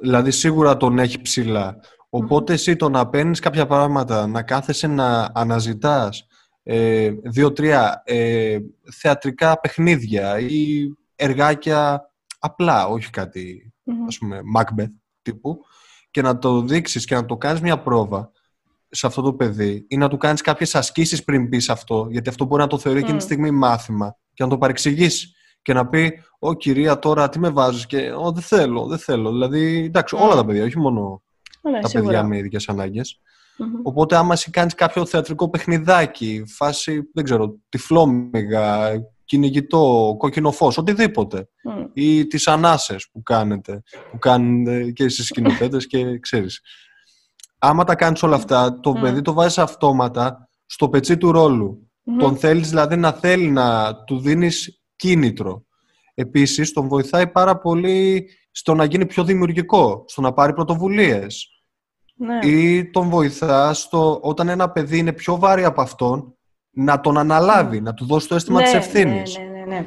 Δηλαδή σίγουρα τον έχει ψηλά. Οπότε εσύ το να παίρνεις κάποια πράγματα, να κάθεσαι να αναζητάς ε, δύο-τρία ε, θεατρικά παιχνίδια ή εργάκια απλά, όχι κάτι, ας πούμε, Macbeth τύπου, και να το δείξεις και να το κάνεις μια πρόβα σε αυτό το παιδί ή να του κάνεις κάποιες ασκήσεις πριν πεις αυτό, γιατί αυτό μπορεί να το θεωρεί εκείνη τη στιγμή μάθημα και να το παρεξηγήσει και να πει «Ω κυρία τώρα τι με βάζεις» και «Ω δεν θέλω, δεν θέλω». Δηλαδή, εντάξει, όλα τα παιδιά, όχι μόνο ναι, τα σίγουρα. παιδιά με ειδικές ανάγκες. Οπότε άμα εσύ κάνεις κάποιο θεατρικό παιχνιδάκι, φάση, δεν ξέρω, τυφλόμυγα, κυνηγητό, κόκκινο φως, οτιδήποτε. Μμ. Ή τις ανάσες που κάνετε, που κάνουν και εσείς σκηνοθέτες και ξέρεις. Άμα τα κάνεις όλα αυτά, το παιδί το βάζεις αυτόματα στο πετσί του ρόλου. Τον θέλεις δηλαδή να θέλει να του δίνεις κίνητρο. Επίσης, τον βοηθάει πάρα πολύ στο να γίνει πιο δημιουργικό, στο να πάρει πρωτοβουλίες Ναι. ή τον βοηθά στο, όταν ένα παιδί είναι πιο βάρη από αυτόν να τον αναλάβει, να του δώσει το αίσθημα ναι, της ευθύνης. Ναι, ναι, ναι, ναι.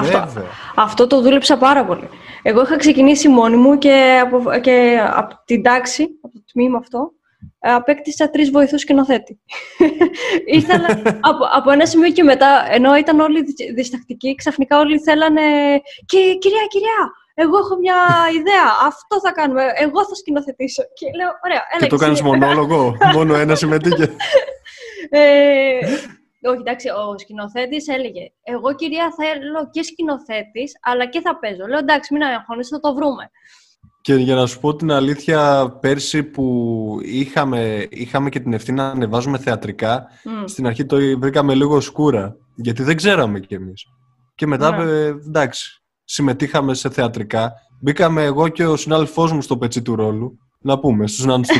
Βέβαια. Αυτό, αυτό το δούλεψα πάρα πολύ. Εγώ είχα ξεκινήσει μόνη μου και από, και από την τάξη, από το τμήμα αυτό, ε, απέκτησα τρεις βοηθούς σκηνοθέτη. Ήθελα, από, από ένα σημείο και μετά, ενώ ήταν όλοι δυσ- διστακτικοί, ξαφνικά όλοι θέλανε «Και, «Κυρία, κυρία, εγώ έχω μια ιδέα, αυτό θα κάνουμε, εγώ θα σκηνοθετήσω». Και λέω «Ωραία, έλα Και το εσύ». κάνεις μονόλογο, μόνο ένα συμμετείχε. Ε, όχι, εντάξει, ο σκηνοθέτης έλεγε: Εγώ, κυρία, θέλω και σκηνοθέτης, αλλά και θα παίζω. Λέω: Εντάξει, μην αγχώνεσαι, θα το βρούμε. Και για να σου πω την αλήθεια, πέρσι που είχαμε, είχαμε και την ευθύνη να ανεβάζουμε θεατρικά, Μμ. στην αρχή το βρήκαμε λίγο σκούρα, γιατί δεν ξέραμε κι εμείς. Και μετά, Ναι. ε, εντάξει, συμμετείχαμε σε θεατρικά. Μπήκαμε εγώ και ο συνάδελφός μου στο πετσί του ρόλου, να πούμε, στους νάνους του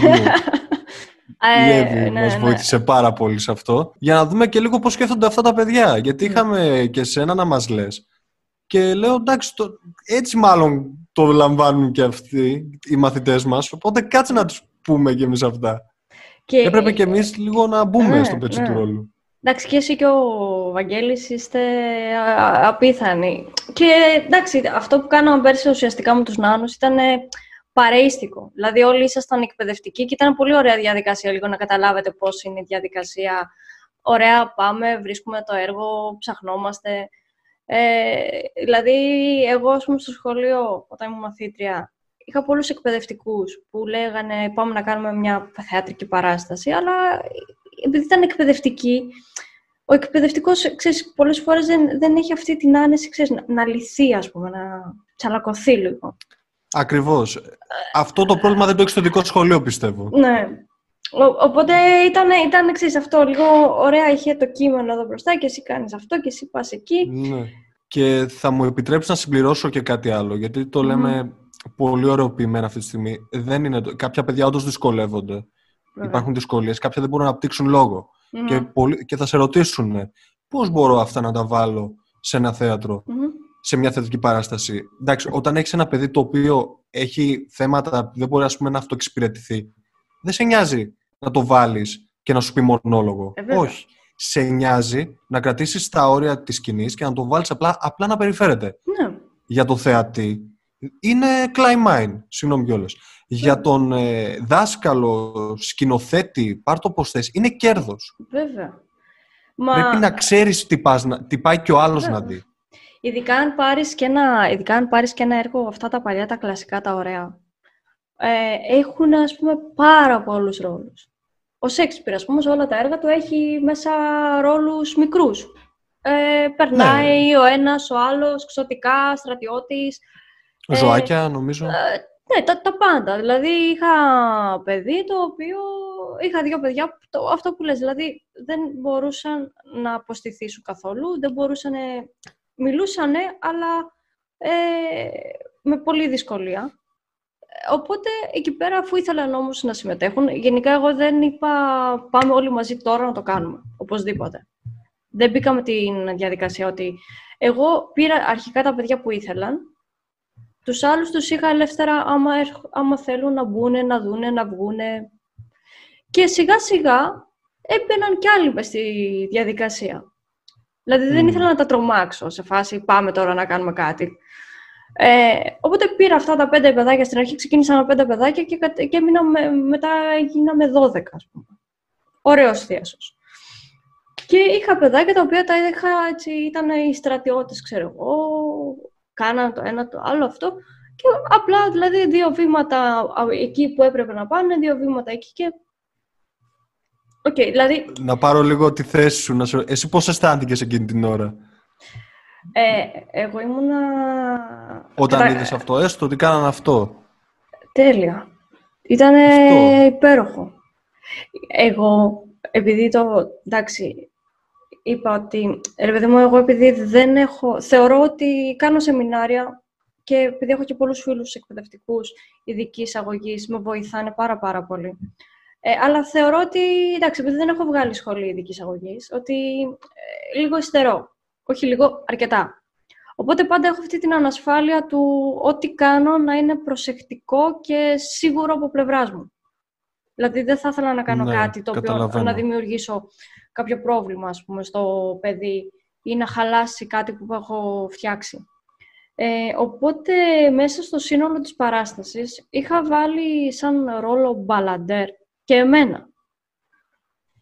Μπλου. Η Ε, Εύη ναι, μας ναι. βοήθησε πάρα πολύ σε αυτό. Για να δούμε και λίγο πώς σκέφτονται αυτά τα παιδιά. Ναι. Γιατί είχαμε και σένα να μας λες. Και λέω, εντάξει, το, έτσι μάλλον το λαμβάνουν και αυτοί οι μαθητές μας. Οπότε κάτσε να τους πούμε κι εμείς αυτά. Και, Έπρεπε κι εμείς λίγο να μπούμε ναι, στο πετσί ναι. του ρόλου. Εντάξει, και εσύ και ο Βαγγέλης είστε α- απίθανοι. Και εντάξει, αυτό που κάναμε πέρσι ουσιαστικά με τους νάνους ήταν ε, παρεΐστικο. Δηλαδή όλοι ήσασταν εκπαιδευτικοί και ήταν πολύ ωραία διαδικασία λίγο να καταλάβετε πώς είναι η διαδικασία. Ωραία, πάμε, βρίσκουμε το έργο, ψαχνόμαστε. Ε, δηλαδή, εγώ, ας πούμε, στο σχολείο, όταν ήμουν μαθήτρια, είχα πολλούς εκπαιδευτικούς που λέγανε πάμε να κάνουμε μια θεατρική παράσταση, αλλά επειδή ήταν εκπαιδευτικοί, ο εκπαιδευτικός, ξέρεις, πολλές φορές δεν, δεν έχει αυτή την άνεση, ξέρεις, να, να λυθεί, ας πούμε, να τσαλακωθεί λίγο. Ακριβώς. Αυτό το πρόβλημα δεν το έχεις στο δικό σχολείο, πιστεύω. Ναι. Ο, οπότε ήταν, ήταν ξέρεις, αυτό, λίγο ωραία είχε το κείμενο εδώ μπροστά και εσύ κάνεις αυτό και εσύ πας εκεί. Ναι. Και θα μου επιτρέψεις να συμπληρώσω και κάτι άλλο, γιατί το λέμε πολύ ωραιοποιημένα αυτή τη στιγμή. Δεν είναι το... Κάποια παιδιά όντως δυσκολεύονται. Βέβαια. Υπάρχουν δυσκολίες. Κάποια δεν μπορούν να αναπτύξουν λόγο. Μμμ. Και, πολλοί- και θα σε ρωτήσουν πώς μπορώ αυτά να τα βάλω σε ένα θέατρο, Μμμ. Σε μια θεατρική παράσταση. Εντάξει, όταν έχεις ένα παιδί το οποίο έχει θέματα που δεν μπορεί ας πούμε, να αυτοεξυπηρετηθεί, δεν σε νοιάζει να το βάλεις και να σου πει μονόλογο. Ε, βέβαια. Όχι. Σε νοιάζει να κρατήσεις τα όρια της σκηνής και να το βάλεις απλά, απλά να περιφέρεται. Ναι. Για το θεατή είναι climb mine, συγγνώμη κιόλας. Για τον ε, δάσκαλο, σκηνοθέτη, πάρ' το πώς θες, είναι κέρδος. Βέβαια. Μα Πρέπει να ξέρεις τι, πας, να- τι πάει και ο άλλος Βέβαια. να δει. Ειδικά, αν πάρεις και ένα, ειδικά αν πάρεις και ένα έργο, αυτά τα παλιά, τα κλασικά, τα ωραία, ε, έχουν, ας πούμε, πάρα πολλούς ρόλους. Ο Σέξπιρ, ας πούμε, σε όλα τα έργα του έχει μέσα ρόλους μικρούς. Ε, περνάει Ναι. ο ένας, ο άλλος, ξωτικά, στρατιώτης. Ε, Ζωάκια, νομίζω. Ναι, τα, τα πάντα. Δηλαδή, είχα παιδί το οποίο... Είχα δύο παιδιά, που το, αυτό που λες, δηλαδή δεν μπορούσαν να αποστηθήσουν καθόλου, δεν μπορούσαν... Μιλούσανε, αλλά ε, με πολύ δυσκολία. Ε, Οπότε, εκεί πέρα, αφού ήθελαν όμως να συμμετέχουν, γενικά εγώ δεν είπα πάμε όλοι μαζί τώρα να το κάνουμε, οπωσδήποτε. Δεν μπήκα με την διαδικασία ότι εγώ πήρα αρχικά τα παιδιά που ήθελαν, τους άλλους τους είχα ελεύθερα άμα, έρχ- άμα θέλουν να μπουν, να δούνε, να βγούνε. Και σιγά σιγά έμπαιναν κι άλλοι μες στη διαδικασία. Δηλαδή δεν ήθελα να τα τρομάξω σε φάση πάμε τώρα να κάνουμε κάτι. Ε, οπότε πήρα αυτά τα πέντε παιδάκια. Στην αρχή ξεκίνησα με πέντε παιδάκια και, και με, μετά γίναμε δώδεκα, ας πούμε. Ωραίος θείασος. Και είχα παιδάκια τα οποία τα είχα, έτσι, ήταν οι στρατιώτες, ξέρω εγώ, κάναν το ένα το άλλο αυτό. Και απλά, δηλαδή, δύο βήματα εκεί που έπρεπε να πάνε, δύο βήματα εκεί και... Okay, δηλαδή... Να πάρω λίγο τη θέση σου. Να σου... Εσύ πώς αισθάνθηκες εκείνη την ώρα; Ε, εγώ ήμουνα... Όταν Κατα... είδες αυτό, έστω ότι κάνανε αυτό. Τέλεια. Ήταν υπέροχο. Εγώ, επειδή το... Εντάξει, είπα ότι, ρε παιδί μου, εγώ επειδή δεν έχω... Θεωρώ ότι κάνω σεμινάρια και επειδή έχω και πολλούς φίλους εκπαιδευτικούς ειδικής αγωγής, με βοηθάνε πάρα πάρα πολύ. Ε, αλλά θεωρώ ότι, εντάξει, επειδή δεν έχω βγάλει σχολή ειδική αγωγή, ότι ε, λίγο υστερώ όχι λίγο, αρκετά. Οπότε πάντα έχω αυτή την ανασφάλεια του ό,τι κάνω να είναι προσεκτικό και σίγουρο από πλευράς μου. Δηλαδή δεν θα ήθελα να κάνω ναι, κάτι το οποίο να δημιουργήσω κάποιο πρόβλημα ας πούμε, στο παιδί ή να χαλάσει κάτι που έχω φτιάξει. Ε, οπότε μέσα στο σύνολο της παράστασης είχα βάλει σαν ρόλο μπαλαντέρ και εμένα.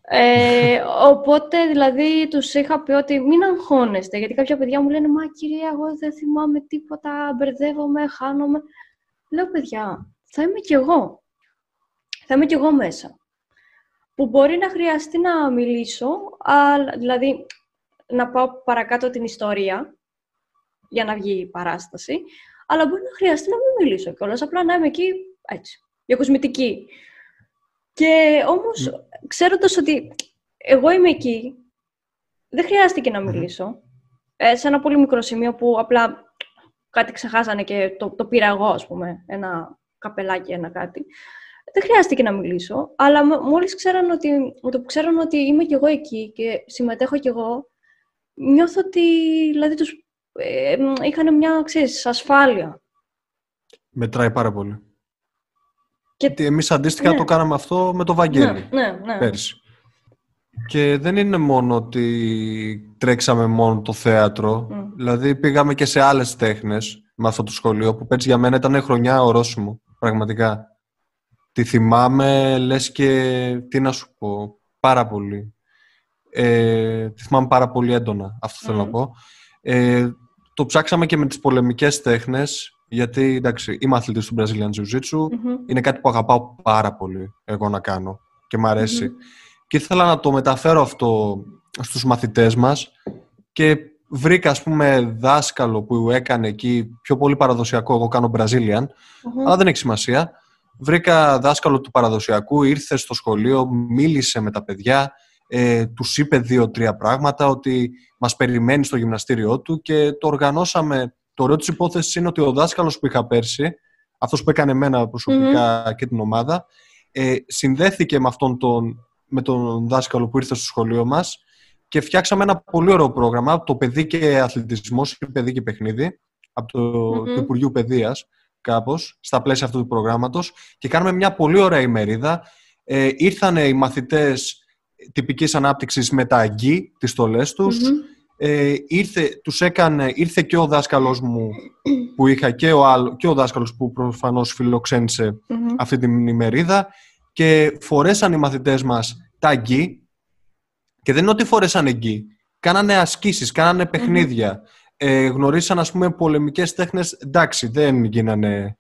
Ε, οπότε, δηλαδή, τους είχα πει ότι μην αγχώνεστε, γιατί κάποια παιδιά μου λένε «Μα κυρία, εγώ δεν θυμάμαι τίποτα, μπερδεύομαι, χάνομαι». Λέω, παιδιά, θα είμαι κι εγώ. Θα είμαι κι εγώ μέσα. Που μπορεί να χρειαστεί να μιλήσω, αλλά, δηλαδή, να πάω παρακάτω την ιστορία, για να βγει η παράσταση, αλλά μπορεί να χρειαστεί να μην μιλήσω κιόλας, απλά να είμαι εκεί, έτσι, για κοσμητική. Και όμως, mm. ξέροντας ότι εγώ είμαι εκεί, δεν χρειάστηκε να μιλήσω. Ε, σε ένα πολύ μικρό σημείο που απλά κάτι ξεχάσανε και το, το πήρα εγώ, ας πούμε, ένα καπελάκι, ένα κάτι. Δεν χρειάστηκε να μιλήσω, αλλά μόλις ξέραν ότι, με το που ξέραν ότι είμαι κι εγώ εκεί και συμμετέχω κι εγώ, νιώθω ότι, δηλαδή, τους ε, είχαν μια, ξέρεις, ασφάλεια. Μετράει πάρα πολύ. Και... Εμείς αντίστοιχα ναι. το κάναμε αυτό με το Βαγγέλη ναι, ναι, ναι. πέρσι. Και δεν είναι μόνο ότι τρέξαμε μόνο το θέατρο. Mm. Δηλαδή πήγαμε και σε άλλες τέχνες με αυτό το σχολείο που πέρσι για μένα ήταν χρονιά ορόσημο, πραγματικά. Τη θυμάμαι, λες και τι να σου πω, πάρα πολύ. Ε, τη θυμάμαι πάρα πολύ έντονα, αυτό θέλω να πω. Ε, το ψάξαμε και με τις πολεμικές τέχνες γιατί εντάξει, είμαι αθλητής του Brazilian Jiu-Jitsu. Είναι κάτι που αγαπάω πάρα πολύ εγώ να κάνω και μου αρεσει Και ήθελα να το μεταφέρω αυτό στους μαθητές μας και βρήκα ας πούμε δάσκαλο που έκανε εκεί πιο πολύ παραδοσιακό, εγώ κάνω Brazilian, αλλά δεν έχει σημασία. Βρήκα δάσκαλο του παραδοσιακού, ήρθε στο σχολείο, μίλησε με τα παιδιά, ε, τους είπε δύο-τρία πράγματα, ότι μας περιμένει στο γυμναστήριό του και το οργανώσαμε το ωραίο της υπόθεσης είναι ότι ο δάσκαλος που είχα πέρσι, αυτός που έκανε εμένα και την ομάδα, ε, συνδέθηκε με, αυτόν τον, με τον δάσκαλο που ήρθε στο σχολείο μας και φτιάξαμε ένα πολύ ωραίο πρόγραμμα, το παιδί και αθλητισμός, παιδί και παιχνίδι, από το, mm-hmm. Υπουργείο Παιδείας, κάπως, στα πλαίσια αυτού του προγράμματος. Και κάναμε μια πολύ ωραία ημερίδα. Ε, ήρθαν οι μαθητές τυπικής ανάπτυξης με τα αγγί, τις στολές τους ε, ήρθε, τους έκανε, ήρθε και ο δάσκαλος μου που είχα και ο, άλλο, και ο δάσκαλος που προφανώς αυτή την ημερίδα και φορέσαν οι μαθητές μας τα γκί και δεν είναι ότι φορέσαν γκί. Κάνανε ασκήσεις, κάνανε ε, γνωρίσαν ας πούμε πολεμικές τέχνες. Εντάξει, δεν γίνανε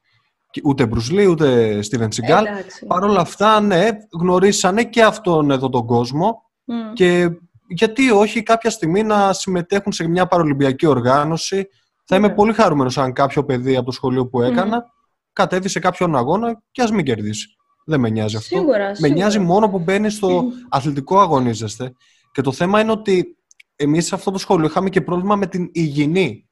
ούτε Μπρουσλί ούτε Στίβεν Σιγκάλ. Παρ' όλα αυτά, ναι, γνωρίσανε και αυτόν εδώ τον κόσμο και γιατί όχι κάποια στιγμή να συμμετέχουν σε μια παρολυμπιακή οργάνωση. Θα είμαι ναι. πολύ χαρούμενος αν κάποιο παιδί από το σχολείο που έκανα κατέβει σε κάποιον αγώνα και ας μην κερδίσει. Δεν με νοιάζει αυτό. Σίγουρα, με νοιάζει μόνο που μπαίνει στο αθλητικό αγωνίζεστε. Και το θέμα είναι ότι εμείς σε αυτό το σχολείο είχαμε και πρόβλημα με την υγιεινή.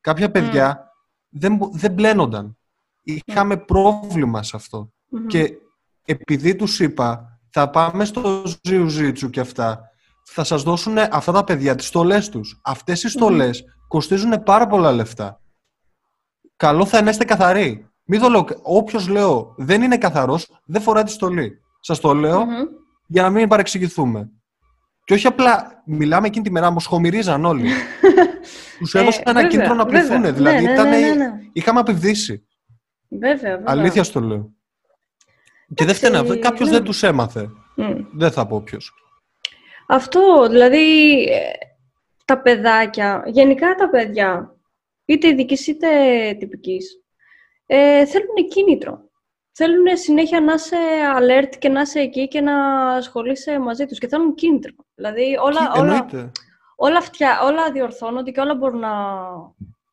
Κάποια παιδιά δεν, δεν μπλένονταν. Είχαμε πρόβλημα σε αυτό. Και επειδή τους είπα, θα πάμε στο Ζιουζίτσου και αυτά, θα σας δώσουν αυτά τα παιδιά τις στολές τους. Αυτές οι στολές κοστίζουν πάρα πολλά λεφτά. Καλό θα είναι να είστε καθαροί. Μην το λέω, όποιος λέω δεν είναι καθαρός, δεν φοράει τη στολή. Σας το λεω για να μην παρεξηγηθούμε. Και όχι απλά μιλάμε εκείνη τη μέρα, μου σχομυρίζαν όλοι. Τους έδωσαν Ε, ένα βέβαια, κίνητρο να βέβαια. πληθούν. Δηλαδή Ναι, ναι, ήταν, ναι, ναι, ναι. είχαμε απευδίσει. Βέβαια, βέβαια. Αλήθεια στο λέω. Και δεν Εντάξει, φταίνε αυτό. Κάποιος ναι. δεν τους έμαθε. Μμ. Δεν θα πω ποιος. Αυτό, δηλαδή, ε, τα παιδάκια, γενικά τα παιδιά, είτε ειδικής είτε τυπικής, ε, θέλουν κίνητρο. Θέλουν συνέχεια να είσαι alert και να είσαι εκεί και να ασχολείσαι μαζί τους και θέλουν κίνητρο. Δηλαδή όλα, όλα, Εννοείται. όλα, φτια, όλα διορθώνονται και όλα μπορούν να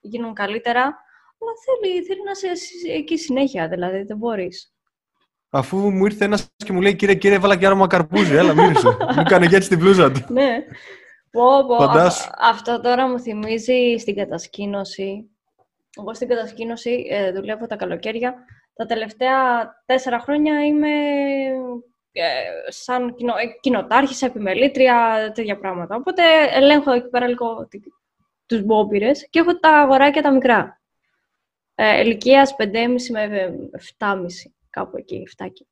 γίνουν καλύτερα, αλλά θέλει, θέλει να είσαι εσύ εκεί συνέχεια, δηλαδή δεν μπορείς. Αφού μου ήρθε ένας και μου λέει: Κύριε, κύριε, έβαλα και άρωμα καρπούζι. Έλα, μύρισε. μου έκανε και έτσι την πλούζα του. ναι. Πω, πω. Φαντάσου. Α- αυτό τώρα μου θυμίζει στην κατασκήνωση. Εγώ στην κατασκήνωση ε, δουλεύω τα καλοκαίρια. Τα τελευταία τέσσερα χρόνια είμαι ε, σαν κοινο, ε, κοινοτάρχησα, επιμελήτρια, τέτοια πράγματα. Οπότε ελέγχω εκεί πέρα λίγο τι- τους μπόμπυρες και έχω τα αγοράκια τα μικρά. Ε, ηλικίας 5,5 με 7,5, κάπου εκεί, 7 και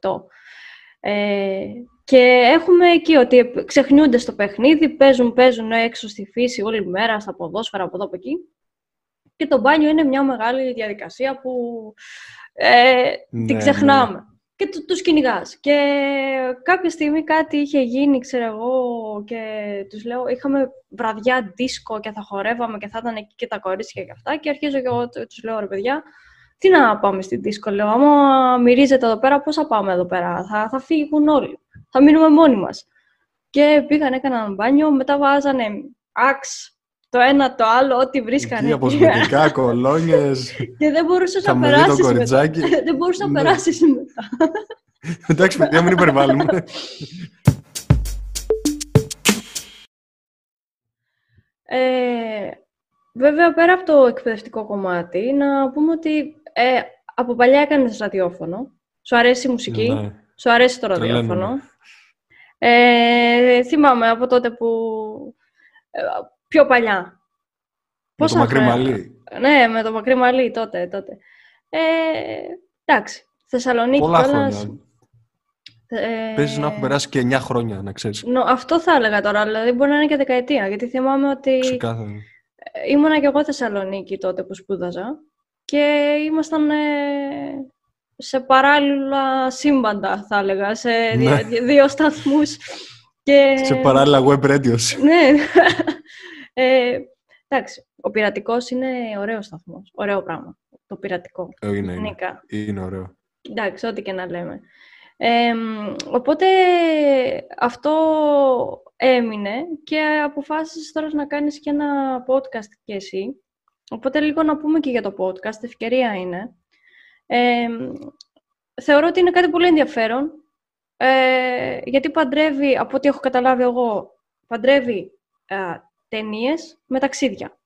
8. Ε, και έχουμε εκεί ότι ξεχνιούνται στο παιχνίδι, παίζουν, παίζουν έξω στη φύση όλη μέρα, στα ποδόσφαιρα από εδώ από εκεί. Και το μπάνιο είναι μια μεγάλη διαδικασία που ε, Ναι, την ξεχνάμε. Και του, τους κυνηγάς. Και κάποια στιγμή κάτι είχε γίνει, ξέρω εγώ, και τους λέω, είχαμε βραδιά δίσκο και θα χορεύαμε και θα ήταν εκεί και τα κορίτσια και αυτά. Και αρχίζω και εγώ, του- τους λέω, ρε παιδιά, τι να πάμε στην δίσκο, λέω, άμα μυρίζετε εδώ πέρα, πώς θα πάμε εδώ πέρα, θα, θα φύγουν όλοι, θα μείνουμε μόνοι μας. Και πήγαν, έκαναν μπάνιο, μετά βάζανε άξ, το ένα, το άλλο, ό,τι βρίσκανε. Εκεί αποσμητικά, κολόνιες. και δεν μπορούσες να Χαμηλή το περάσεις μετά. κοριτσάκι. δεν μπορούσες να Ναι. περάσεις μετά. Εντάξει, παιδιά, μην υπερβάλλουμε. Ε, βέβαια, πέρα από το εκπαιδευτικό κομμάτι, να πούμε ότι ε, από παλιά έκανες ραδιόφωνο. Σου αρέσει η μουσική, Ναι. σου αρέσει το Τρελαίνομαι. ραδιόφωνο; Ε, θυμάμαι από τότε που... ε, πιο παλιά. Με το Πόσα μακρύ χρόνια- μαλλί. Ναι, με το μακρύ μαλλί τότε, τότε. Ε, εντάξει, Θεσσαλονίκη Πολλά κιόλας, χρόνια. ε, Παίζει να έχουν περάσει και 9 χρόνια, να ξέρεις. νο- αυτό θα έλεγα τώρα, δηλαδή μπορεί να είναι και δεκαετία, γιατί θυμάμαι ότι Ξεκάθαρα. ε, ήμουνα κι εγώ Θεσσαλονίκη τότε που σπούδαζα και ήμασταν ε, σε παράλληλα σύμπαντα, θα έλεγα, σε δι- Ναι. δι- δύο σταθμούς. Και... Σε παράλληλα web radio. Ναι. ε, εντάξει, ο πειρατικός είναι ωραίος σταθμός, ωραίο πράγμα, το πειρατικό. Ε, είναι, είναι. Γενικά. είναι ωραίο. Εντάξει, ό,τι και να λέμε. Ε, μ, οπότε αυτό έμεινε και αποφάσισες τώρα να κάνεις και ένα podcast και εσύ. Οπότε λίγο να πούμε και για το podcast, ευκαιρία είναι. Ε, μ, θεωρώ ότι είναι κάτι πολύ ενδιαφέρον, ε, γιατί παντρεύει, από ό,τι έχω καταλάβει εγώ, παντρεύει ε, ταινίες με ταξίδια.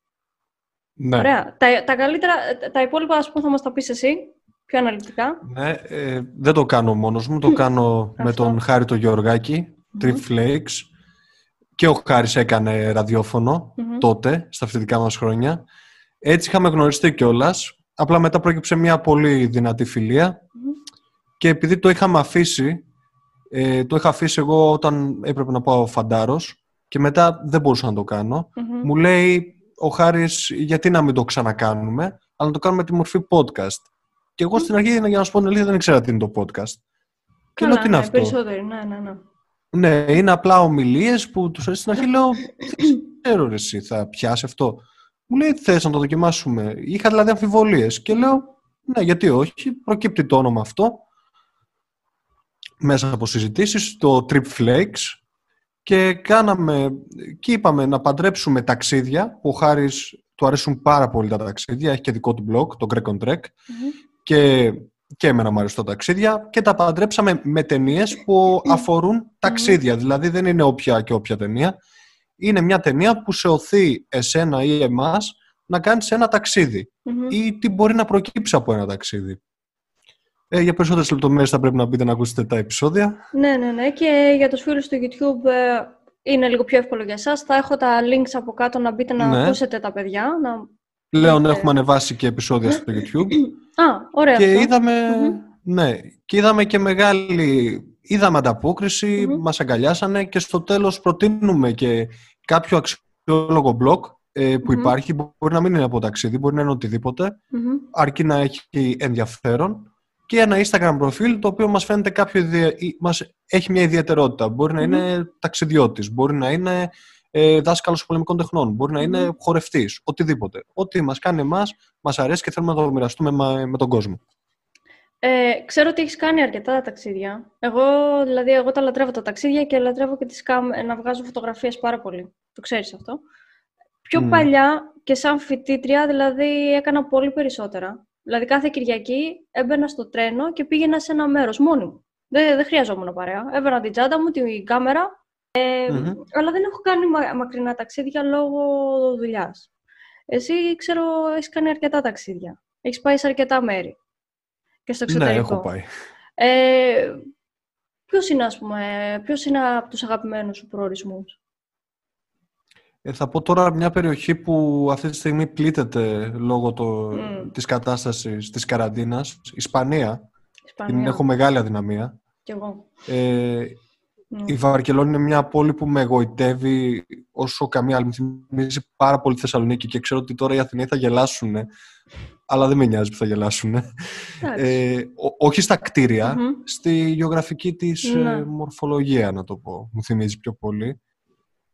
Ναι. Ωραία. Τα, τα καλύτερα, τα υπόλοιπα, ας πούμε, θα μας τα πεις εσύ, πιο αναλυτικά. Ναι, ε, δεν το κάνω μόνος μου, το κάνω με Αυτό. τον Χάρη το Γεωργάκη, Trip Flakes. Και ο Χάρης έκανε ραδιόφωνο Μμμ. τότε, στα φοιτητικά μας χρόνια. Έτσι είχαμε γνωριστεί κιόλας. Απλά μετά πρόκειψε μια πολύ δυνατή φιλία. Μμμ. Και επειδή το είχαμε αφήσει, ε, το είχα αφήσει εγώ όταν έπρεπε να πάω φαντάρος και μετά δεν μπορούσα να το κάνω. Μμμ. Μου λέει ο Χάρης γιατί να μην το ξανακάνουμε, αλλά να το κάνουμε με τη μορφή podcast. Και εγώ στην αρχή, για να σου πω την αλήθεια, δεν ήξερα τι είναι το podcast. Και Καλά, λέω τι είναι ναι, αυτό; Περισσότεροι, ναι, ναι, ναι. Ναι, είναι απλά ομιλίες που τους αρέσει στην αρχή. Λέω, δεν ξέρω ρε εσύ, θα πιάσει αυτό. Μου λέει, θες να το δοκιμάσουμε. Είχα δηλαδή αμφιβολίες και λέω, ναι, γιατί όχι. Προκύπτει το όνομα αυτό μέσα από συζητήσεις, το Trip Flakes και κάναμε, και είπαμε να παντρέψουμε ταξίδια, που ο Χάρης του αρέσουν πάρα πολύ τα ταξίδια, έχει και δικό του blog, το Greg on Trek, Μμμ. και, και εμένα μου αρέσουν τα ταξίδια και τα παντρέψαμε με ταινίες που αφορούν ταξίδια. Δηλαδή δεν είναι όποια και όποια ταινία. Είναι μια ταινία που σε οθεί εσένα ή εμάς να κάνεις ένα ταξίδι Μμμ. ή τι μπορεί να προκύψει από ένα ταξίδι. Ε, για περισσότερες λεπτομέρειες θα πρέπει να μπείτε να ακούσετε τα επεισόδια. Ναι, ναι, ναι. Και για τους φίλους του YouTube ε, είναι λίγο πιο εύκολο για εσάς. Θα έχω τα links από κάτω να μπείτε να Ναι. ακούσετε τα παιδιά. Να... Πλέον Ναι. έχουμε ανεβάσει και επεισόδια στο YouTube Α, ωραία και αυτό. είδαμε, Μμμ. ναι, και είδαμε και μεγάλη είδαμε ανταπόκριση, Μμμ. μας αγκαλιάσανε και στο τέλος προτείνουμε και κάποιο αξιόλογο blog ε, που Μμμ. υπάρχει. Μπορεί να μην είναι από ταξίδι, μπορεί να είναι οτιδήποτε, Μμμ. αρκεί να έχει ενδιαφέρον και ένα Instagram προφίλ το οποίο μας φαίνεται κάποιο ιδια- ή- μας έχει μια ιδιαιτερότητα. Μπορεί να Μμμ. είναι ταξιδιώτης, μπορεί να είναι ε, δάσκαλος πολεμικών τεχνών, μπορεί να είναι Μμμ. χορευτής, οτιδήποτε. Ό,τι μας κάνει εμάς, μας αρέσει και θέλουμε να το μοιραστούμε μα- με τον κόσμο. Ε, ξέρω ότι έχεις κάνει αρκετά ταξίδια. Εγώ, δηλαδή, εγώ τα λατρεύω τα ταξίδια και λατρεύω και τις κάμ, να βγάζω φωτογραφίες πάρα πολύ. Το ξέρεις αυτό. Πιο Μμ. παλιά και σαν φοιτήτρια, δηλαδή, έκανα πολύ περισσότερα. Δηλαδή, κάθε Κυριακή έμπαινα στο τρένο και πήγαινα σε ένα μέρος μόνη μου. Δεν, δεν χρειαζόμουν παρέα. Έβαινα την τσάντα μου, την κάμερα, ε, Μμμ. αλλά δεν έχω κάνει μα- μακρινά ταξίδια λόγω δουλειάς. Εσύ, ξέρω, έχεις κάνει αρκετά ταξίδια. Έχεις πάει σε αρκετά μέρη. Και στο Ναι, εξωτερικό. έχω πάει. Ε, ποιος είναι, ας πούμε, ποιος είναι από τους αγαπημένους σου προορισμούς; Ε, θα πω τώρα μια περιοχή που αυτή τη στιγμή πλήττεται λόγω το, Μμ. της κατάστασης της καραντίνας. Ισπανία. Ισπανία. Την έχω μεγάλη αδυναμία. Κι εγώ. Ε, Ναι. Η Βαρκελόνη είναι μια πόλη που με εγωιτεύει όσο καμία άλλη. Μου θυμίζει πάρα πολύ τη Θεσσαλονίκη και ξέρω ότι τώρα οι Αθηναίοι θα γελάσουν. Αλλά δεν με νοιάζει που θα γελάσουν. Εντάξει. Ε, ό- όχι στα κτίρια, Μμμ. στη γεωγραφική της Ναι. ε, μορφολογία, να το πω. Μου θυμίζει πιο πολύ.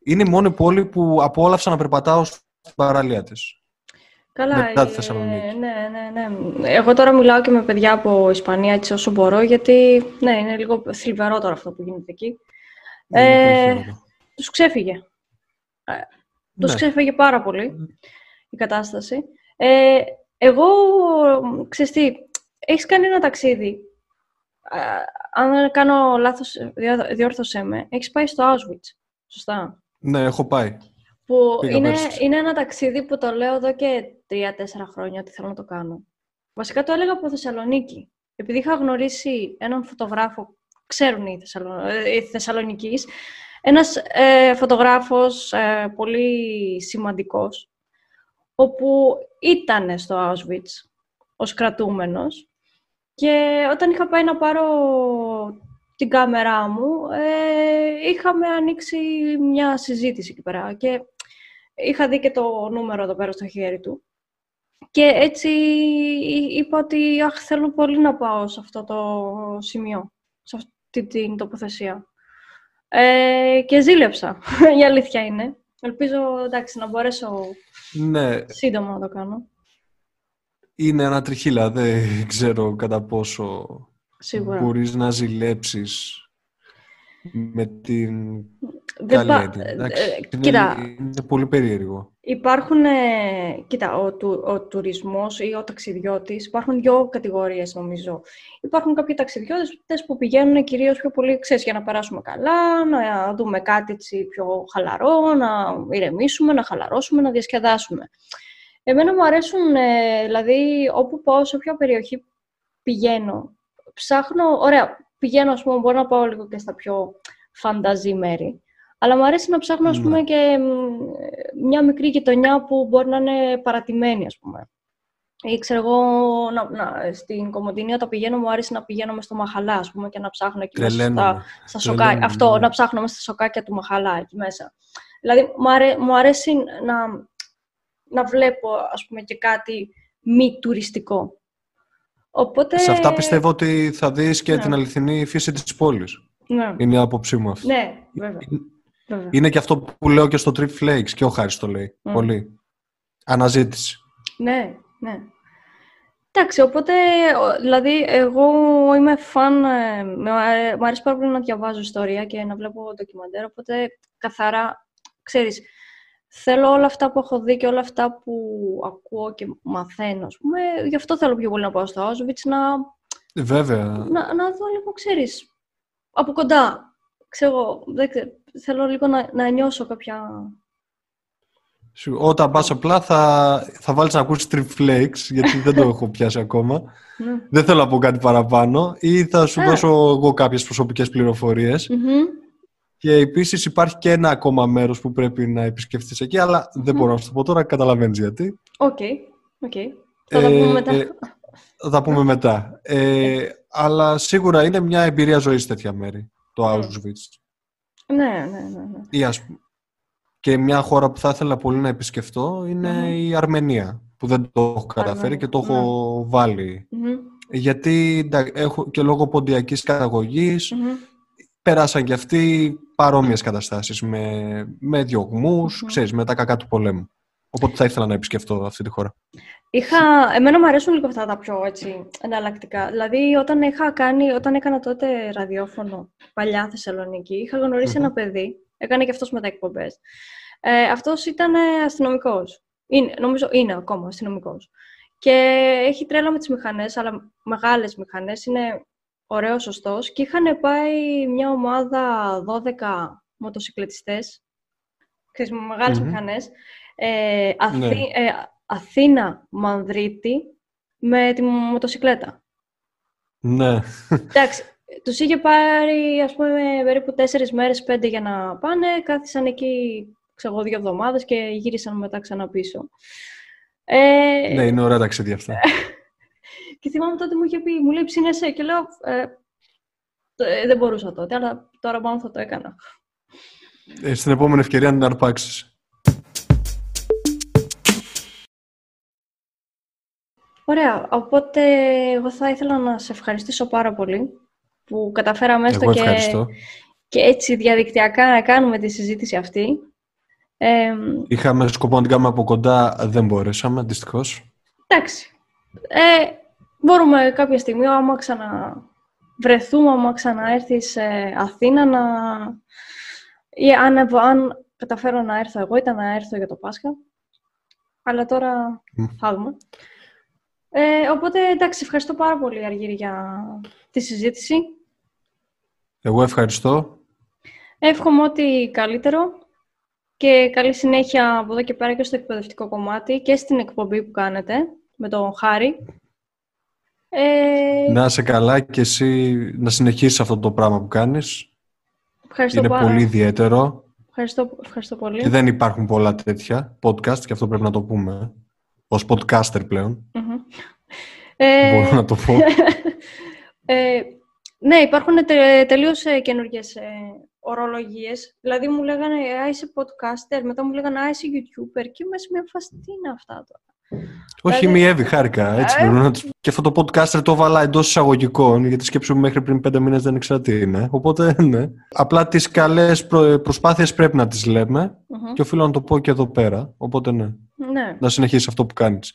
Είναι η μόνη πόλη που απόλαυσα να περπατάω στην παραλία της. Καλά, μετά τη ε, Θεσσαλονίκη. ναι, ναι, ναι. Εγώ τώρα μιλάω και με παιδιά από Ισπανία έτσι όσο μπορώ, γιατί ναι, είναι λίγο θλιβερό τώρα αυτό που γίνεται εκεί. Είναι Ε, πολύ χειρότερο. Τους ξέφυγε. Ε, Τους Ναι. ξέφυγε πάρα πολύ η κατάσταση. Ε, εγώ, ξέρεις τι, έχεις κάνει ένα ταξίδι. Ε, αν δεν κάνω λάθος, διά- διόρθωσέ με. Έχεις πάει στο Auschwitz, σωστά; Ναι, έχω πάει. Που Πήγα είναι, πέρσι. είναι ένα ταξίδι που το λέω εδώ και τρία-τέσσερα χρόνια ότι θέλω να το κάνω. Βασικά το έλεγα από Θεσσαλονίκη. Επειδή είχα γνωρίσει έναν φωτογράφο, ξέρουν οι, Θεσσαλο... ε, οι Θεσσαλονικείς, ένας ε, φωτογράφος ε, πολύ σημαντικός, όπου ήταν στο Auschwitz ως κρατούμενος και όταν είχα πάει να πάρω την κάμερά μου, ε, είχαμε ανοίξει μια συζήτηση εκεί πέρα και είχα δει και το νούμερο εδώ πέρα στο χέρι του. Και έτσι εί- είπα ότι αχ, θέλω πολύ να πάω σε αυτό το σημείο, σε αυτή την τοποθεσία. Ε, και ζήλεψα, η αλήθεια είναι. Ελπίζω, εντάξει, να μπορέσω Ναι, σύντομα να το κάνω, είναι ένα τριχύλα. Δεν ξέρω κατά πόσο σίγουρα. μπορείς να ζηλέψεις με την Δεν καλή πα- έννοια. ε, Εντάξει, ε, είναι, κοίτα, είναι πολύ περίεργο. Υπάρχουν, ε, κοίτα, ο, του, ο τουρισμός ή ο ταξιδιώτης, υπάρχουν δύο κατηγορίες νομίζω. Υπάρχουν κάποιοι ταξιδιώτες που πηγαίνουν κυρίως πιο πολύ, ξέρεις, για να περάσουμε καλά, να δούμε κάτι έτσι πιο χαλαρό, να ηρεμήσουμε, να χαλαρώσουμε, να διασκεδάσουμε. Εμένα μου αρέσουν, ε, δηλαδή, όπου πάω, σε όποια περιοχή πηγαίνω, ψάχνω, ωραία, πηγαίνω, ας πούμε, μπορώ να πάω λίγο και στα πιο φανταζή μέρη. Αλλά μου αρέσει να ψάχνω, ας Ναι. πούμε, και μ, μια μικρή γειτονιά που μπορεί να είναι παρατημένη, ας πούμε. Ή ξέρω εγώ, να, να, στην Κομωτινή όταν πηγαίνω, μου αρέσει να πηγαίνω μες στο Μαχαλά, ας πούμε, και να ψάχνω εκεί μέσα στα, Τρελαίνομαι. στα Τρελαίνομαι, σοκάκια. Αυτό, ναι. να ψάχνω μέσα στα σοκάκια του Μαχαλά, εκεί μέσα. Δηλαδή, μου, αρέ, μου αρέσει να, να βλέπω, ας πούμε, και κάτι μη τουριστικό. Οπότε... Σε αυτά πιστεύω ότι θα δεις και Ναι. την αληθινή φύση της πόλης. Ναι, Είναι η άποψή μου αυτή. ναι βέβαια. βέβαια. Είναι και αυτό που λέω και στο Trip Flakes και ο Χάρης το λέει. Μμ. Πολύ. Αναζήτηση. Ναι, ναι. Εντάξει, οπότε, ο- δηλαδή, εγώ είμαι φαν, ε, με αρέ- μου αρέσει πάρα πολύ να διαβάζω ιστορία και να βλέπω ντοκιμαντέρ, οπότε καθαρά, ξέρεις, θέλω όλα αυτά που έχω δει και όλα αυτά που ακούω και μαθαίνω, ας πούμε, γι' αυτό θέλω πιο πολύ να πάω στο Auschwitz, να, Βέβαια. να, να δω λίγο, ξέρεις, από κοντά. Ξέρω, εγώ, δεν ξέρω, θέλω λίγο να, να νιώσω κάποια... Σου- Όταν πας απλά θα, θα βάλεις να ακούσεις Trip Flakes γιατί δεν το έχω πιάσει ακόμα. Ναι. Δεν θέλω να πω κάτι παραπάνω ή θα σου Α. δώσω εγώ κάποιες προσωπικές πληροφορίες. Μμμ. Και επίσης υπάρχει και ένα ακόμα μέρος που πρέπει να επισκεφτείς εκεί, αλλά δεν μπορώ να σου το πω τώρα, καταλαβαίνεις γιατί. Οκ, οκ. Θα τα Ε, πούμε μετά. ε, Θα τα πούμε μετά. Ε, αλλά σίγουρα είναι μια εμπειρία ζωής τέτοια μέρη, το Mm. Auschwitz. Ναι, ναι, ναι. ναι. Ή ας πούμε- Και μια χώρα που θα ήθελα πολύ να επισκεφτώ είναι Μμμ. η Αρμενία, που δεν το έχω καταφέρει Αρμενία, και το έχω βάλει. Μμμ, Γιατί εντά- έχω και λόγω ποντιακής καταγωγής μμμ. Περάσαν και αυτοί παρόμοιες καταστάσεις με, με διωγμούς, Μμμ. ξέρεις, με τα κακά του πολέμου. Οπότε θα ήθελα να επισκεφτώ αυτή τη χώρα. Είχα, εμένα μου αρέσουν λίγο αυτά τα πιο έτσι, εναλλακτικά. Δηλαδή, όταν, είχα κάνει, όταν έκανα τότε ραδιόφωνο, παλιά Θεσσαλονίκη, είχα γνωρίσει Μμμ. ένα παιδί, έκανε και αυτός μετά εκπομπές. Ε, αυτός ήταν αστυνομικός. Είναι, νομίζω είναι ακόμα αστυνομικός. Και έχει τρέλα με τις μηχανές, αλλά μεγάλες μηχανές, είναι ωραίος, σωστός. Και είχαν πάει μια ομάδα 12 μοτοσυκλετιστές, ξέρεις, με μεγάλες Μμμ. μηχανές, ε, Αθή- Ναι. ε, Αθήνα Μανδρίτη με τη μοτοσυκλέτα. Ναι. Εντάξει, τους είχε πάρει ας πούμε περίπου τέσσερις μέρες, πέντε για να πάνε, κάθισαν εκεί ξέρω εγώ, δύο εβδομάδες και γύρισαν μετά ξανά πίσω. Ε, ναι, είναι ωραία ταξίδια αυτά. Και θυμάμαι τότε μου είχε πει, μου λέει ψήνεσαι και λέω ε, το- ε, δεν μπορούσα τότε, αλλά τώρα πάνω θα το έκανα. Ε, στην επόμενη ευκαιρία να την αρπάξεις. Ωραία, οπότε εγώ θα ήθελα να σε ευχαριστήσω πάρα πολύ που καταφέραμε έστω Εγώ και, ευχαριστώ. και έτσι διαδικτυακά να κάνουμε τη συζήτηση αυτή. Ε, Είχαμε σκοπό να την κάνουμε από κοντά, δεν μπορέσαμε, δυστυχώς. εντάξει, ε, μπορούμε κάποια στιγμή, άμα ξαναβρεθούμε, άμα ξαναέρθει σε Αθήνα, να... ή αν, αν καταφέρω να έρθω εγώ, ήταν να έρθω για το Πάσχα. Αλλά τώρα Μμ. θα δούμε. Ε, οπότε, εντάξει, ευχαριστώ πάρα πολύ, Αργύρη, για τη συζήτηση. Εγώ ευχαριστώ. Εύχομαι ό,τι καλύτερο και καλή συνέχεια από εδώ και πέρα και στο εκπαιδευτικό κομμάτι και στην εκπομπή που κάνετε με τον Χάρη. Ε, Να είσαι καλά και εσύ να συνεχίσεις αυτό το πράγμα που κάνεις. ευχαριστώ, Είναι πάρα. πολύ ιδιαίτερο Ευχαριστώ, ευχαριστώ πολύ. και δεν υπάρχουν πολλά τέτοια podcast και αυτό πρέπει να το πούμε. Ως podcaster πλέον, Μμμ. Ε, μπορώ να το πω. ε, ναι, υπάρχουν τε, τελείως ε, καινούργιες ε, ορολογίες. Δηλαδή μου λέγανε «Α, είσαι podcaster», μετά μου λέγανε «Α, είσαι YouTuber» και μέσα σε μια φάση «Τι είναι αυτά τώρα». Όχι, Δηλαδή- μη Εύη, χάρηκα. Έτσι, Ε. μπορώ να τους... Και αυτό το podcaster το βάλα εντός εισαγωγικών, γιατί σκέψου μέχρι πριν πέντε μήνες δεν ήξερα τι είναι. Οπότε, ναι. Απλά τις καλές προ... προσπάθειες πρέπει να τις λέμε Μμμ. και οφείλω να το πω και εδώ πέρα. Οπότε, ναι. Ναι. Να συνεχίσεις αυτό που κάνεις.